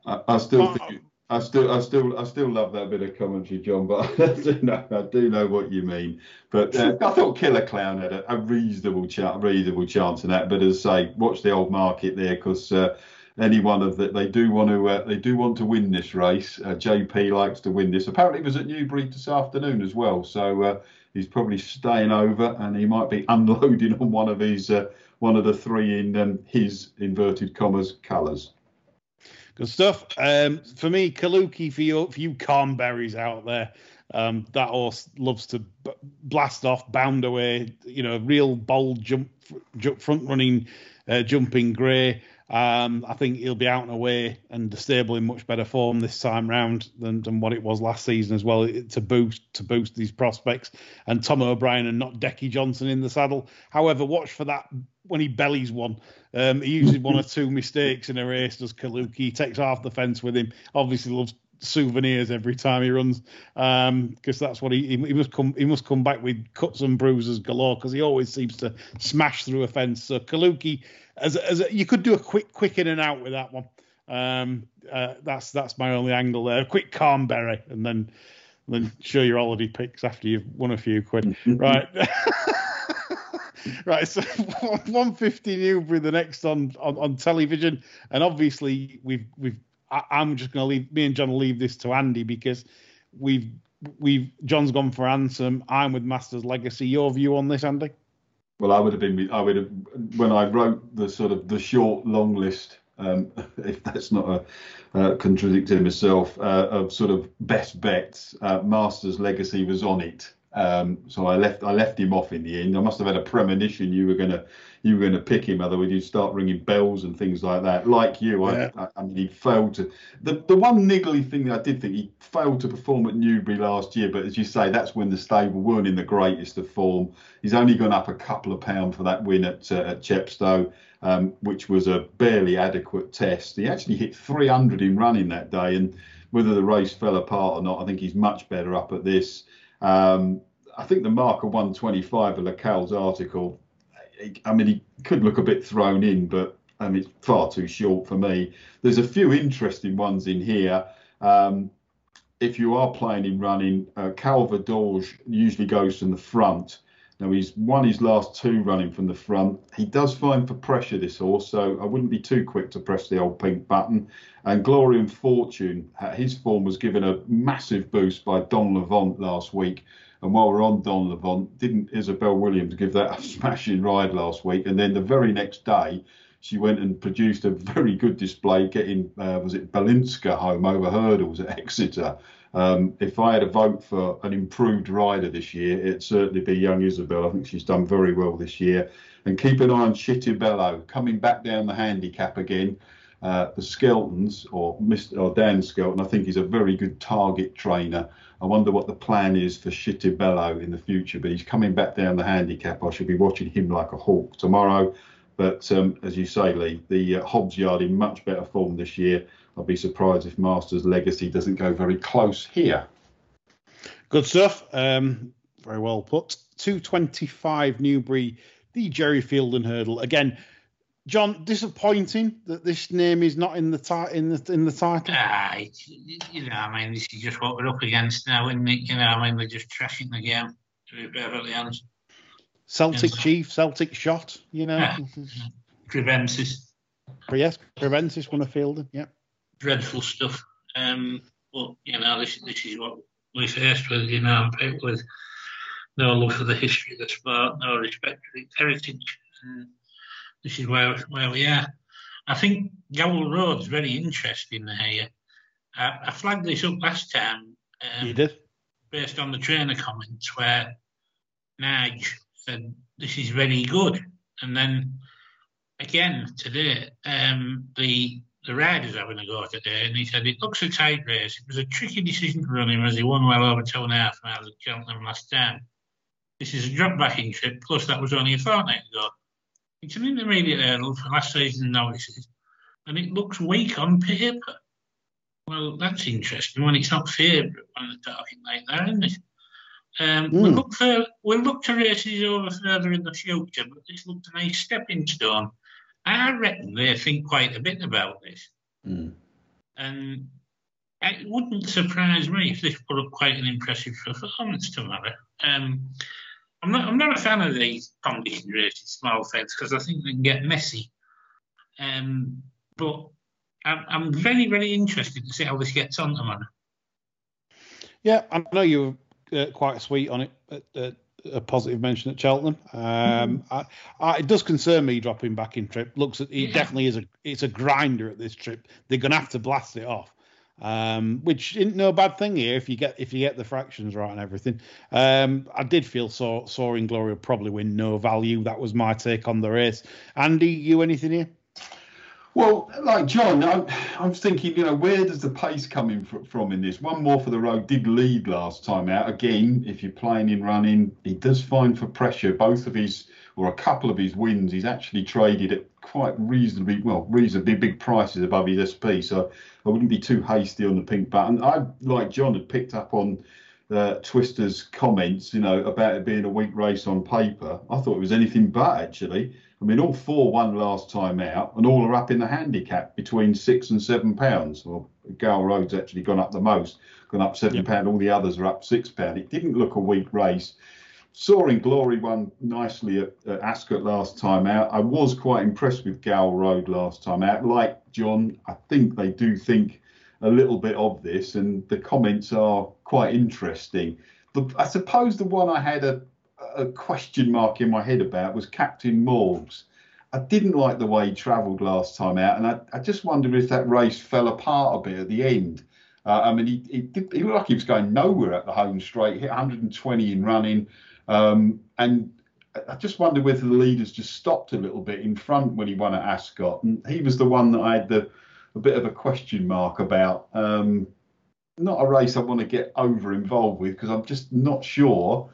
Speaker 3: I, I, I still think, I still, I still, I still love that bit of commentary, John. But (laughs) I do know, I do know what you mean. But uh, I thought Killer Clown had a, a reasonable chance, reasonable chance in that. But as I say, watch the old market there because uh, any one of that they do want to, uh, they do want to win this race. Uh, JP likes to win this. Apparently, he was at Newbury this afternoon as well. So uh, he's probably staying over, and he might be (laughs) unloading on one of his, uh, one of the three in um, his inverted commas colours.
Speaker 1: Good stuff. Um, for me, Kalooki, for you, for you Cornberries out there, um, that horse loves to b- blast off, bound away. You know, real bold jump, jump front running, uh, jumping grey. Um, I think he'll be out and away and stable in much better form this time round than, than what it was last season as well to boost to boost these prospects and Tom O'Brien and not Dicky Johnson in the saddle. However, watch for that when he bellies one. Um, he uses one or two mistakes in a race. Does Kalooki? He takes half the fence with him. Obviously loves souvenirs every time he runs because um, that's what he, he he must come he must come back with cuts and bruises galore because he always seems to smash through a fence. So Kalooki, as as a, you could do a quick quick in and out with that one. Um, uh, that's that's my only angle there. A quick Carnberry and then then show your holiday picks after you've won a few quid. right. (laughs) right, so (laughs) 150 Newbury the next on, on, on television, and obviously we've we've I, I'm just going to leave me and John will leave this to Andy because we've we've John's gone for Ansem. I'm with Masters Legacy. Your view on this, Andy?
Speaker 3: Well, I would have been. I would have when I wrote the sort of the short long list. Um, (laughs) if that's not a uh, contradicting myself, uh, of sort of best bets, uh, Masters Legacy was on it. Um, so I left. I left him off in the end. I must have had a premonition you were gonna you were gonna pick him. Otherwise, you'd start ringing bells and things like that. Like you,
Speaker 1: Yeah.
Speaker 3: I, I, I mean, he failed to. The the one niggly thing that I did think he failed to perform at Newbury last year. But as you say, that's when the stable weren't in the greatest of form. He's only gone up a couple of pounds for that win at uh, at Chepstow, um, which was a barely adequate test. He actually hit 300 in running that day, and whether the race fell apart or not, I think he's much better up at this. Um, I think the marker 125 of Lacal's article, I mean, he could look a bit thrown in, but um, it's far too short for me. There's a few interesting ones in here. Um, if you are playing in running, uh, Calvadorge usually goes from the front. Now he's won his last two running from the front. He does find for pressure this horse, so I wouldn't be too quick to press the old pink button. And Glory and Fortune, uh, his form was given a massive boost by Don Levant last week. And while we're on Don Levant, didn't Isabel Williams give that a (laughs) smashing ride last week? And then the very next day, she went and produced a very good display, getting uh, was it Balinska home over hurdles at Exeter. Um, if I had a vote for an improved rider this year, it'd certainly be young Isabel. I think she's done very well this year. And keep an eye on Chittibello coming back down the handicap again. Uh, the Skeltons or Mr. or Dan Skelton, I think he's a very good target trainer. I wonder what the plan is for Chittibello in the future, but he's coming back down the handicap. I should be watching him like a hawk tomorrow. But um, as you say, Lee, the uh, Hobbs Yard in much better form this year. I'd be surprised if Masters Legacy doesn't go very close here.
Speaker 1: Good stuff. Um, very well put. 225 Newbury, the Gerry Feilden hurdle. Again, John, disappointing that this name is not in the ti- in the in the title.
Speaker 2: Ah, you know, I mean, this is just what we're up against now, isn't it? You know, I mean, we're just trashing the game, to be perfectly honest.
Speaker 1: Celtic chief, Celtic shot. You know,
Speaker 2: Yeah. Preventis,
Speaker 1: yes, Preventis won a Feilden. Yeah.
Speaker 2: dreadful stuff. Um, but, you know, this, this is what we faced with, you know, people with no love for the history of the sport, no respect for its heritage. And this is where, where we are. I think Gowel Road's very interesting here. I, I flagged this up last time. Um,
Speaker 1: You did.
Speaker 2: based on the trainer comments where Nige said this is very good, and then again today um, the the rider's having a go today, and he said it looks a tight race. It was a tricky decision to run him as he won well over two and a half miles at Cheltenham last time. This is a drop backing trip, plus that was only a fortnight ago. It's an intermediate hurdle for last season's notices, and it looks weak on paper. Well, that's interesting when it's not favourite when they're talking like that, isn't it? Um, We'll
Speaker 1: Mm.
Speaker 2: look for we'll look to races over further in the future, but this looked a nice stepping stone. I reckon they think quite a bit about this,
Speaker 3: Mm.
Speaker 2: and it wouldn't surprise me if this put up quite an impressive performance tomorrow. Um, I'm not I'm not a fan of these condition races, small fence, because I think they can get messy. Um, but I'm, I'm very very interested to see how this gets on tomorrow.
Speaker 1: Yeah, I know you were uh, quite sweet on it. At, at a positive mention at Cheltenham. Um, I, I, it does concern me dropping back in trip. Looks, at, it
Speaker 2: Yeah.
Speaker 1: definitely is a it's a grinder at this trip. They're going to have to blast it off, um, which isn't no bad thing here if you get if you get the fractions right and everything. Um, I did feel so Soaring Glory would probably win no value. That was my take on the race. Andy, you anything here?
Speaker 3: Well, like John, I, I was thinking, you know, where does the pace coming fr- from in this? One more for the road did lead last time out. Again, if you're playing in running, he does find for pressure. Both of his, or a couple of his wins, he's actually traded at quite reasonably, well, reasonably big prices above his SP. So I wouldn't be too hasty on the pink button. I, like John, had picked up on uh, Twister's comments, you know, about it being a weak race on paper. I thought it was anything but actually. I mean, all four won last time out, and all are up in the handicap between six and seven pounds. Well, Gowel Road's actually gone up the most, gone up seven pound. All the others are up six pound. It didn't look a weak race. Soaring Glory won nicely at, at Ascot last time out. I was quite impressed with Gowel Road last time out. Like John, I think they do think a little bit of this, and the comments are quite interesting. The, I suppose the one I had a, a question mark in my head about was Captain Morgs. I didn't like the way he travelled last time out, and I, I just wondered if that race fell apart a bit at the end. Uh, I mean, he, he, did, he looked like he was going nowhere at the home straight, hit 120 in running. Um, and I- just wonder whether the leaders just stopped a little bit in front when he won at Ascot. And he was the one that I had the, a bit of a question mark about. Um, not a race I want to get over involved with because I'm just not sure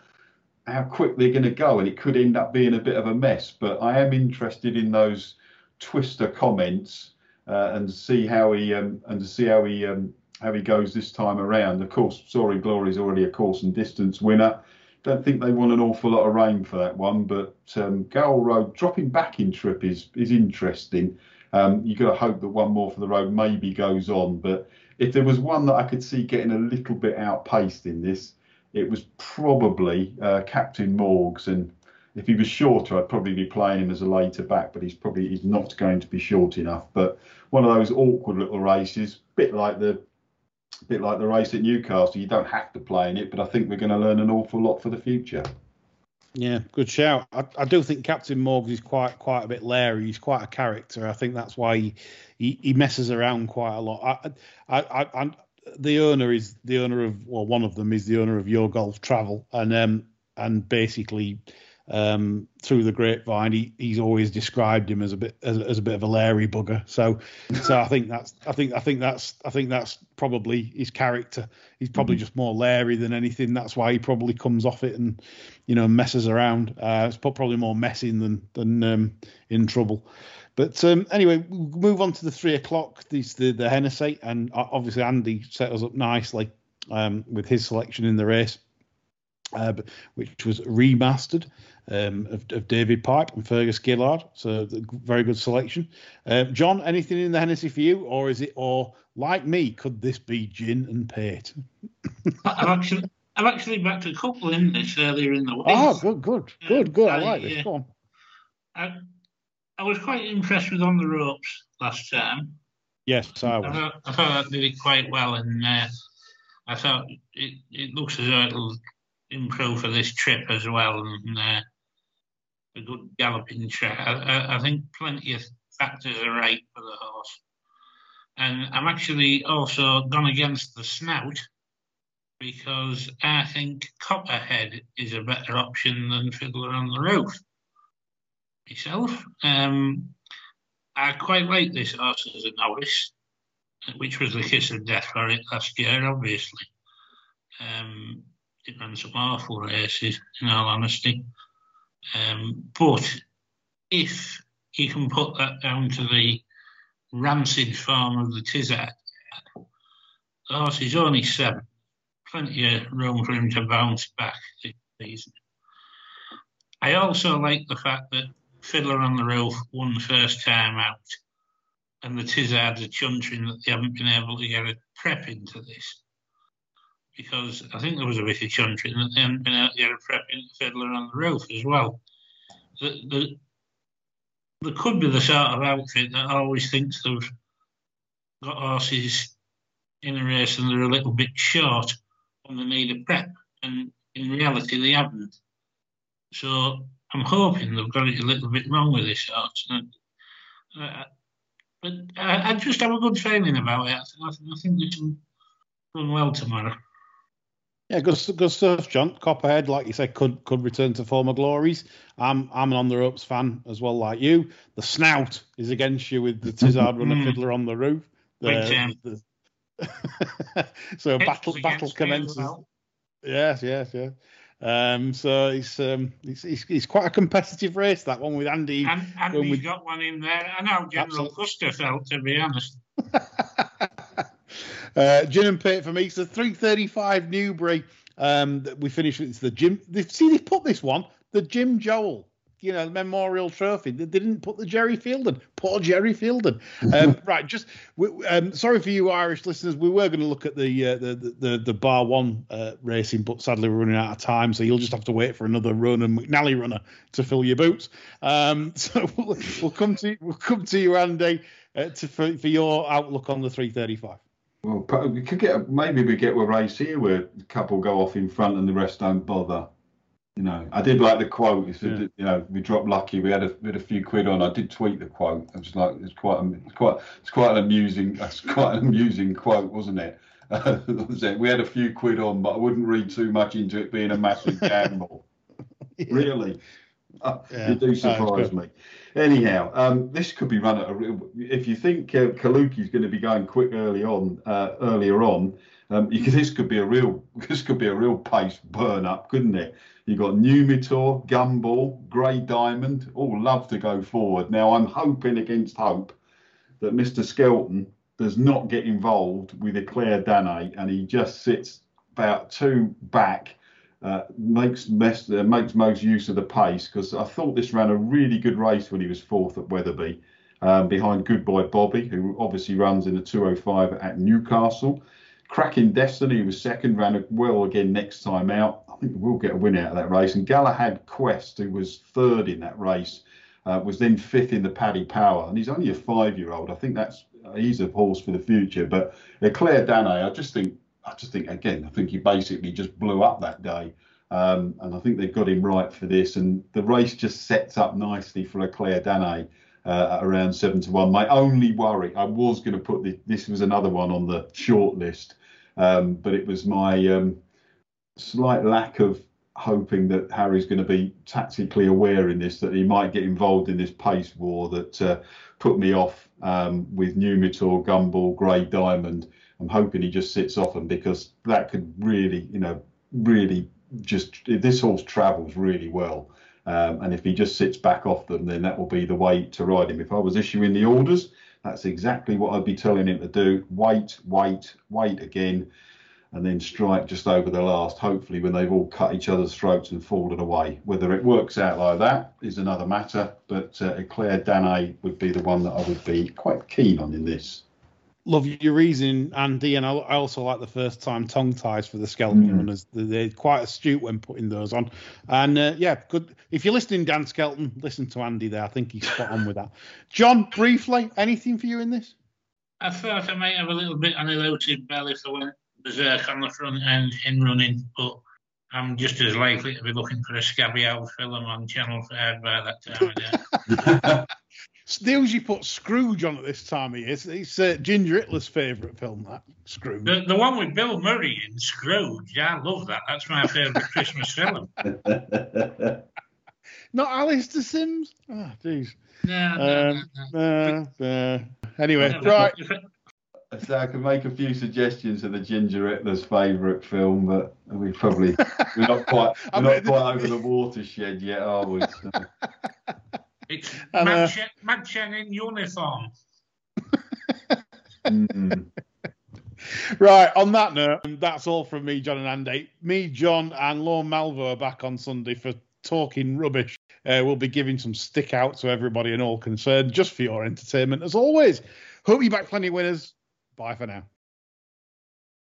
Speaker 3: how quick they're going to go, and it could end up being a bit of a mess. But I am interested in those Twister comments uh, and see how he um, and to see how he um, how he goes this time around. Of course, Soaring Glory is already a course and distance winner. Don't think they want an awful lot of rain for that one, but um, Road dropping back in trip is is interesting. Um, you got to hope that one more for the road maybe goes on, but if there was one that I could see getting a little bit outpaced in this, it was probably uh, Captain Morgs. And if he was shorter, I'd probably be playing him as a later back, but he's probably he's not going to be short enough. But one of those awkward little races, bit like the bit like the race at Newcastle. You don't have to play in it, but I think we're going to learn an awful lot for the future.
Speaker 1: Yeah, good shout. I, I do think Captain Morgs is quite quite a bit leery. He's quite a character. I think that's why he he, he messes around quite a lot. I, I, I, I, the owner is the owner of well, one of them is the owner of Your Golf Travel, and um and basically um through the grapevine he, he's always described him as a bit as, as a bit of a leery bugger. So (laughs) so I think that's I think I think that's I think that's probably his character. He's probably just more leery than anything. That's why he probably comes off it and you know messes around. Uh, it's probably more messing than than um, in trouble. But um, anyway, we'll move on to the three o'clock. These the the Hennessy, and uh, obviously Andy set us up nicely um, with his selection in the race, uh, which was remastered um, of, of David Pipe and Fergus Gillard. So the, very good selection. Uh, John, anything in the Hennessy for you, or is it or like me? Could this be gin and pate?
Speaker 2: I've actually, I've actually backed a couple in this earlier in the week.
Speaker 1: Oh, good, good, good, good. I like this.
Speaker 2: uh,
Speaker 1: Go on.
Speaker 2: I, I was quite impressed with on the ropes last time.
Speaker 1: Yes, I
Speaker 2: I
Speaker 1: was.
Speaker 2: thought, I thought that did it quite well, and uh, I thought it, it looks as though it'll improve for this trip as well, and uh, a good galloping track. I, I, I think plenty of factors are right for the horse, and I'm actually also gone against the snout because I think Copperhead is a better option than Fiddler on the Roof. Myself, um, I quite like this horse as a novice, which was the kiss of death for it last year, obviously. Um, it ran some awful races, in all honesty. Um, but if you can put that down to the rancid form of the Tizzard, the horse is only seven. Plenty of room for him to bounce back this season. I also like the fact that Fiddler on the Roof won the first time out, and the Tizzards are chuntering that they haven't been able to get a prep into this. Because I think there was a bit of chuntering that they haven't been able to get a prep into Fiddler on the Roof as well. The, the, there could be the sort of outfit that always thinks they've got horses in a race and they're a little bit short on the need of prep, and in reality they haven't. So I'm hoping they've got it a little bit wrong with this. And, uh, but I, I, just have a good feeling about it. I, I think they can run well tomorrow.
Speaker 1: Yeah, good, good stuff, John. Copperhead, like you said, could could return to former glories. I'm I'm an on the ropes fan as well, like you. The snout is against you with the Tizzard runner fiddler on the roof. The, the, (laughs) so battle battle
Speaker 2: against me as
Speaker 1: commences.
Speaker 2: well.
Speaker 1: Yes, yes, yes. Um, so it's, um, it's it's it's quite a competitive race that one with Andy.
Speaker 2: And, and
Speaker 1: going with-
Speaker 2: got one in there. I know General. Custer felt, to be honest. (laughs)
Speaker 1: uh, gin and pate for me. So three thirty five Newbury. Um, that we finished with it's the Jim. See, they put this one the Jim Joel. You know, the memorial trophy. They, didn't put the Gerry Feilden. Poor Gerry Feilden. (laughs) Um, right, just we, um, sorry for you Irish listeners. We were going to look at the, uh, the the the Bar One uh, racing, but sadly we're running out of time. So you'll just have to wait for another run and McNally runner to fill your boots. Um, (laughs) so we'll, we'll come to we'll come to you, Andy, uh, to for, for your outlook on the three thirty five.
Speaker 3: Well, we could get maybe we get a race here where a couple go off in front and the rest don't bother. You know, I did like the quote. It said,
Speaker 1: Yeah.
Speaker 3: you know, we dropped lucky. We had a had a few quid on. I did tweet the quote. I was like, it's quite a, it's quite it's quite an amusing (laughs) that's quite an amusing quote, wasn't it? (laughs) Uh, we had a few quid on, but I wouldn't read too much into it being a massive (laughs) gamble. Really, Uh,
Speaker 1: Yeah.
Speaker 3: you do
Speaker 1: Oh,
Speaker 3: surprise
Speaker 1: good.
Speaker 3: me. Anyhow, um, this could be run at a real. If you think uh, Kalooki's going to be going quick early on, uh, earlier on, um, you could, this could be a real. This could be a real pace burn up, couldn't it? You got Numitor, Gumball, Grey Diamond, all love to go forward. Now I'm hoping against hope that Mr. Skelton does not get involved with Eclair Dane and he just sits about two back uh, makes best, uh, makes most use of the pace because I thought this ran a really good race when he was fourth at Wetherby, um, behind Goodbye Bobby, who obviously runs in the 205 at Newcastle. Cracking Destiny was second, ran well again next time out. Think we'll get a win out of that race. And Galahad Quest, who was third in that race, uh, was then fifth in the Paddy Power, and he's only a five-year-old. I think that's uh, he's a horse for the future. But Eclair Dane, I just think, I just think again, I think he basically just blew up that day, um, and I think they've got him right for this. And the race just sets up nicely for Eclair Dane. Uh, around seven to one. My only worry, I was going to put the, this was another one on the short list, um, but it was my um, slight lack of hoping that Harry's going to be tactically aware in this, that he might get involved in this pace war that uh, put me off um, with Numitor, Gumball, Grey Diamond. I'm hoping he just sits off them because that could really, you know, really just this horse travels really well. Um, and if he just sits back off them, then that will be the way to ride him. If I was issuing the orders, that's exactly what I'd be telling him to do. Wait, wait, wait again and then strike just over the last, hopefully, when they've all cut each other's throats and fallen away. Whether it works out like that is another matter, but uh, Eclair Dane would be the one that I would be quite keen on in this.
Speaker 1: Love your reason, Andy, and I, I also like the first time tongue ties for the Skelton
Speaker 3: Mm.
Speaker 1: runners. They're, they're quite astute when putting those on, and uh, yeah, good. If you're listening, Dan Skelton, listen to Andy there. I think he's spot on with that. John, briefly, anything for you in this?
Speaker 2: I thought I might have a little bit on a loaded belly if I berserk on the front end in running, but I'm just as likely to be looking for a scabby old film on Channel 5 by that time of day. (laughs)
Speaker 1: They usually put Scrooge on at this time of year. It's, it's uh, Ginger Hitler's favourite film, that Scrooge.
Speaker 2: The, the one with Bill Murray in Scrooge, Yeah, I love that. That's my favourite (laughs) Christmas film. (laughs)
Speaker 1: Not Alistair Sims. Oh, jeez.
Speaker 2: No, no,
Speaker 1: Um,
Speaker 2: no, no.
Speaker 1: uh, uh, anyway, right.
Speaker 2: If it-
Speaker 3: so I can make a few suggestions of the Ginger Hitler's favourite film, but we probably we're not (laughs) quite we're
Speaker 1: mean,
Speaker 3: not quite over the watershed yet, are we? (laughs) So,
Speaker 2: It's
Speaker 1: And, uh,
Speaker 2: Madchen, Madchen in uniform.
Speaker 3: mm.
Speaker 1: Right, on that note, that's all from me, John and Andy. Me, John, and Lorne Malvo are back on Sunday for talking rubbish. Uh, we'll be giving some stick out to everybody and all concerned, just for your entertainment, as always. Hope you back plenty winners. Bye for now.